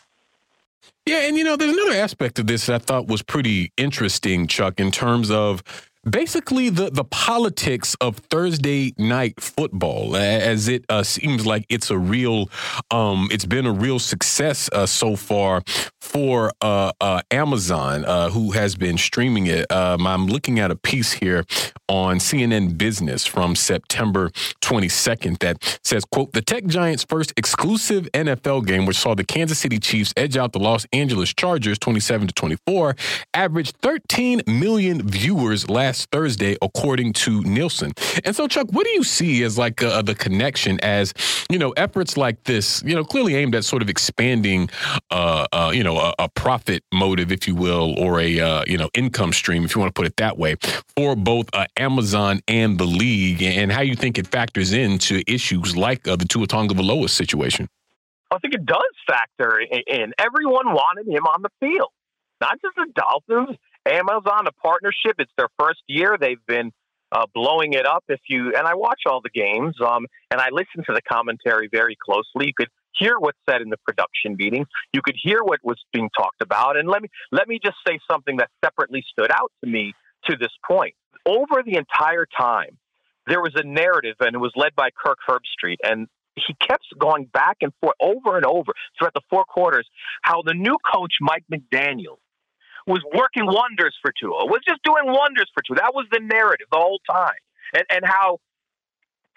Yeah, and you know, there's another aspect of this that I thought was pretty interesting, Chuck, in terms of basically the the politics of Thursday night football as it uh, seems like it's a real um, it's been a real success uh, so far for uh, uh Amazon uh, who has been streaming it. Um, I'm looking at a piece here on CNN Business from September 22nd that says quote the tech giants first exclusive NFL game which saw the Kansas City Chiefs edge out the Los Angeles Chargers 27 to 24 averaged 13 million viewers last last Thursday, according to Nielsen. And so, Chuck, what do you see as like uh, the connection as, you know, efforts like this, you know, clearly aimed at sort of expanding, uh, uh, you know, a, a, profit motive, if you will, or a, uh, you know, income stream, if you want to put it that way, for both uh, Amazon and the league, and how you think it factors into issues like uh, the Tua Tagovailoa situation? I think it does factor in. Everyone wanted him on the field, not just the Dolphins, Amazon, a partnership. It's their first year. They've been uh, blowing it up. If you and I watch all the games, um, and I listen to the commentary very closely. You could hear what's said in the production meetings. You could hear what was being talked about. And let me let me just say something that separately stood out to me to this point. Over the entire time, there was a narrative, and it was led by Kirk Herbstreit, and he kept going back and forth over and over throughout the four quarters how the new coach Mike McDaniel was working wonders for Tua, was just doing wonders for Tua. That was the narrative the whole time. And, and how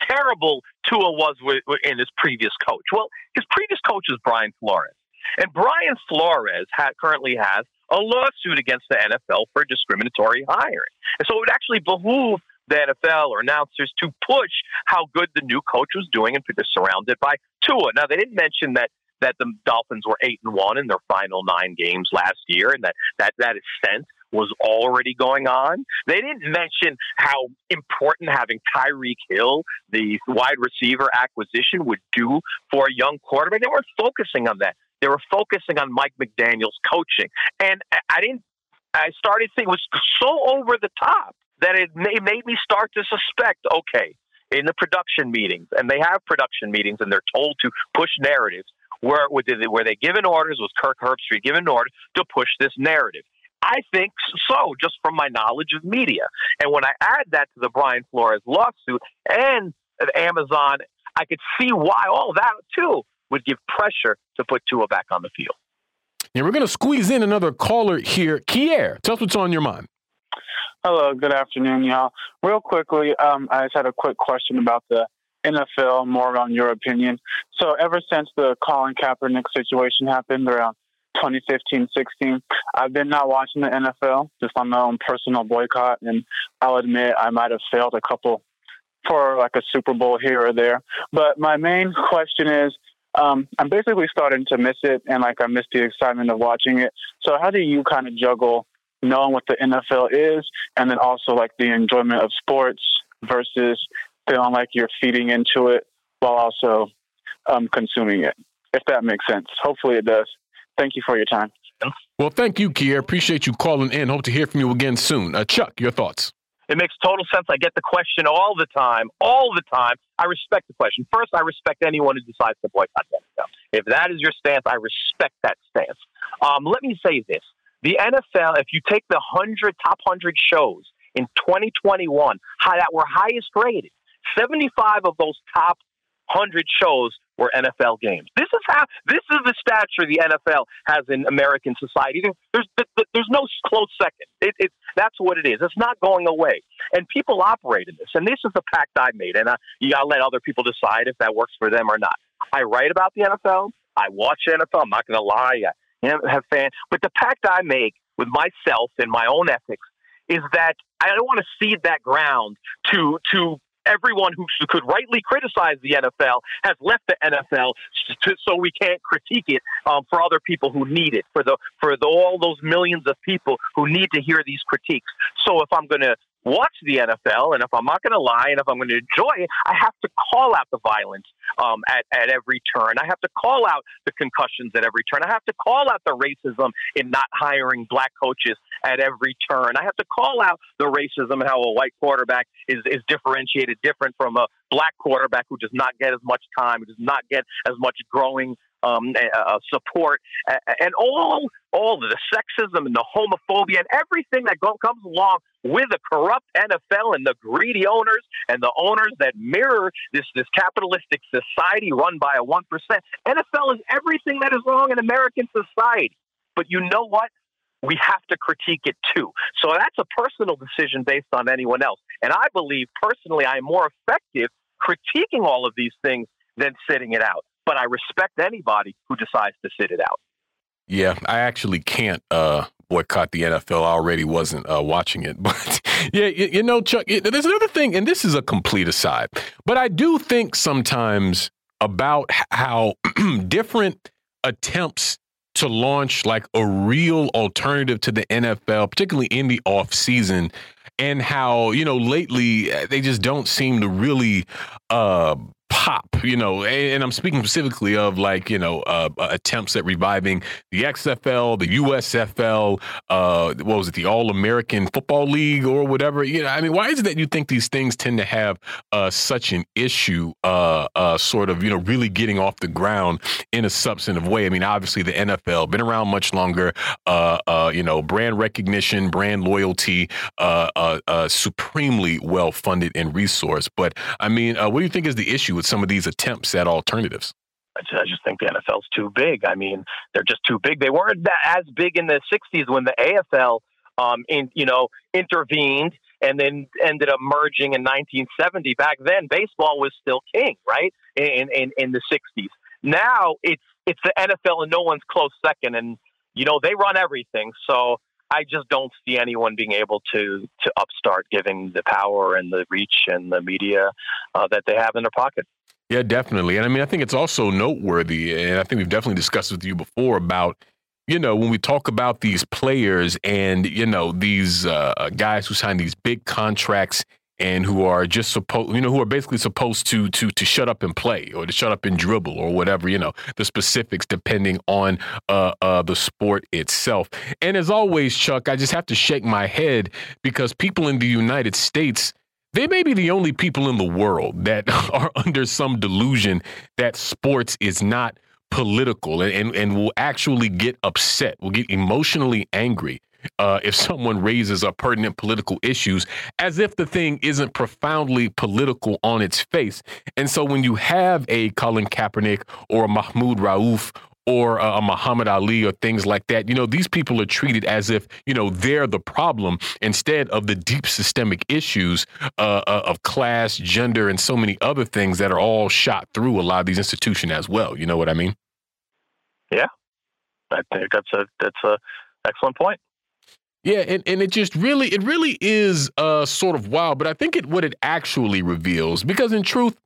terrible Tua was with, with, in his previous coach. Well, his previous coach is Brian Flores. And Brian Flores ha- currently has a lawsuit against the NFL for discriminatory hiring. And so it would actually behoove the NFL or announcers to push how good the new coach was doing and they're surrounded by Tua. Now, they didn't mention that that the Dolphins were eight and one in their final nine games last year, and that that that ascent was already going on. They didn't mention how important having Tyreek Hill, the wide receiver acquisition, would do for a young quarterback. They weren't focusing on that. They were focusing on Mike McDaniel's coaching, and I didn't I started thinking it was so over the top that it made me start to suspect. Okay, in the production meetings, and they have production meetings, and they're told to push narratives. Where where they given orders was Kirk Herbstreit given orders to push this narrative. I think so, just from my knowledge of media. And when I add that to the Brian Flores lawsuit and Amazon, I could see why all that too would give pressure to put Tua back on the field. And we're going to squeeze in another caller here. Kier, tell us what's on your mind. Hello, good afternoon, y'all. Real quickly, um, I just had a quick question about the NFL, more on your opinion. So, ever since the Colin Kaepernick situation happened around 2015 16, I've been not watching the NFL just on my own personal boycott. And I'll admit I might have failed a couple for like a Super Bowl here or there. But my main question is um, I'm basically starting to miss it and like I miss the excitement of watching it. So, how do you kind of juggle knowing what the NFL is and then also like the enjoyment of sports versus feeling like you're feeding into it while also um, consuming it? If that makes sense. Hopefully it does. Thank you for your time. Well, thank you, Kier. Appreciate you calling in. Hope to hear from you again soon. Uh, Chuck, your thoughts. It makes total sense. I get the question all the time, all the time. I respect the question. First, I respect anyone who decides to boycott the NFL. If that is your stance, I respect that stance. Um, let me say this: the NFL, if you take the hundred top hundred shows in 2021 how that were highest rated, 75 of those top hundred shows were NFL games. This is how this is the stature the NFL has in American society. There's there's no close second. It, it that's what it is. It's not going away, and people operate in this. And this is the pact I made, and I, you gotta let other people decide if that works for them or not. I write about the NFL. I watch NFL. I'm not going to lie. I have fans, but the pact I make with myself and my own ethics is that I don't want to cede that ground to to everyone who could rightly criticize the NFL has left the NFL, so we can't critique it um, for other people who need it, for the for the, all those millions of people who need to hear these critiques. So if I'm going to watch the NFL, and if I'm not going to lie, and if I'm going to enjoy it, I have to call out the violence um, at, at every turn. I have to call out the concussions at every turn. I have to call out the racism in not hiring black coaches at every turn. I have to call out the racism and how a white quarterback is, is differentiated different from a black quarterback who does not get as much time, who does not get as much growing um, uh, support, and all all the sexism and the homophobia and everything that go, comes along with a corrupt NFL and the greedy owners and the owners that mirror this this capitalistic society run by a one percent. NFL is everything that is wrong in American society. But you know what? We have to critique it too. So that's a personal decision based on anyone else. And I believe personally, I am more effective critiquing all of these things than sitting it out but I respect anybody who decides to sit it out. Yeah, I actually can't uh, boycott the NFL. I already wasn't uh, watching it, but yeah, you, you know, Chuck. It, there's another thing, and this is a complete aside, but I do think sometimes about how different attempts to launch like a real alternative to the NFL, particularly in the off season, and how you know lately they just don't seem to really uh, pop, you know, and, and, I'm speaking specifically of like, you know, uh, uh attempts at reviving the XFL, the USFL, uh, what was it, the All American Football League or whatever. You know, I mean, why is it that you think these things tend to have uh, such an issue, uh, uh, sort of, you know, really getting off the ground in a substantive way? I mean, obviously the NFL been around much longer, you know, brand recognition, brand loyalty, supremely well funded and resourced. But I mean, what do you think is the issue? with some of these attempts at alternatives? I just think the NFL's too big. I mean, they're just too big. They weren't as big in the '60s when the AFL, um, in you know, intervened and then ended up merging in 1970. Back then, baseball was still king, right? In in, in the '60s. Now it's it's the NFL and no one's close second, and you know they run everything. So I just don't see anyone being able to to upstart, giving the power and the reach and the media uh, that they have in their pocket. Yeah, definitely. And I mean, I think it's also noteworthy, and I think we've definitely discussed with you before about you know, when we talk about these players and, you know, these uh, guys who sign these big contracts and who are just supposed, you know, who are basically supposed to to to shut up and play or to shut up and dribble or whatever, you know, the specifics depending on uh, uh, the sport itself. And as always, Chuck, I just have to shake my head because people in the United States. They may be the only people in the world that are under some delusion that sports is not political and, and, and will actually get upset, will get emotionally angry uh, if someone raises a pertinent political issues as if the thing isn't profoundly political on its face. And so when you have a Colin Kaepernick or a Mahmoud Rauf or a Muhammad Ali or things like that, you know, these people are treated as if, you know, they're the problem instead of the deep systemic issues uh, uh of class, gender, and so many other things that are all shot through a lot of these institutions as well. You know what I mean? Yeah, I think that's a that's a excellent point. Yeah, and, and it just really it really is uh sort of wild, but I think it what it actually reveals because in truth,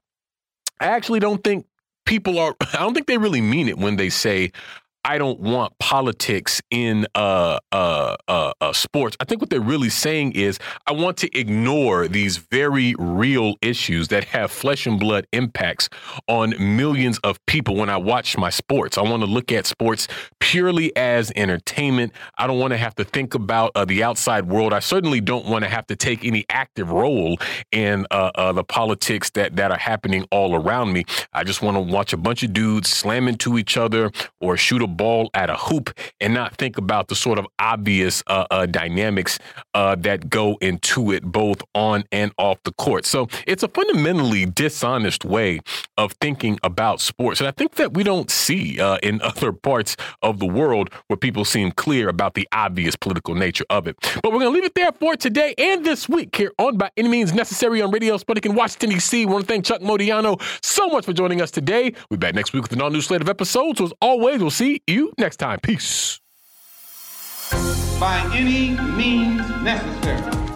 I actually don't think people are I don't think they really mean it when they say I don't want politics in uh, uh, uh, uh, sports. I think what they're really saying is I want to ignore these very real issues that have flesh and blood impacts on millions of people when I watch my sports. I want to look at sports purely as entertainment. I don't want to have to think about uh, the outside world. I certainly don't want to have to take any active role in uh, the politics that, that are happening all around me. I just want to watch a bunch of dudes slam into each other or shoot a ball at a hoop and not think about the sort of obvious uh, uh, dynamics uh, that go into it both on and off the court. So it's a fundamentally dishonest way of thinking about sports. And I think that we don't see uh, in other parts of the world where people seem clear about the obvious political nature of it. But we're going to leave it there for today and this week here on By Any Means Necessary on Radio Sputnik in Washington, D.C. I want to thank Chuck Modiano so much for joining us today. We'll be back next week with an all new slate of episodes. So as always, we'll see you next time. Peace. By any means necessary.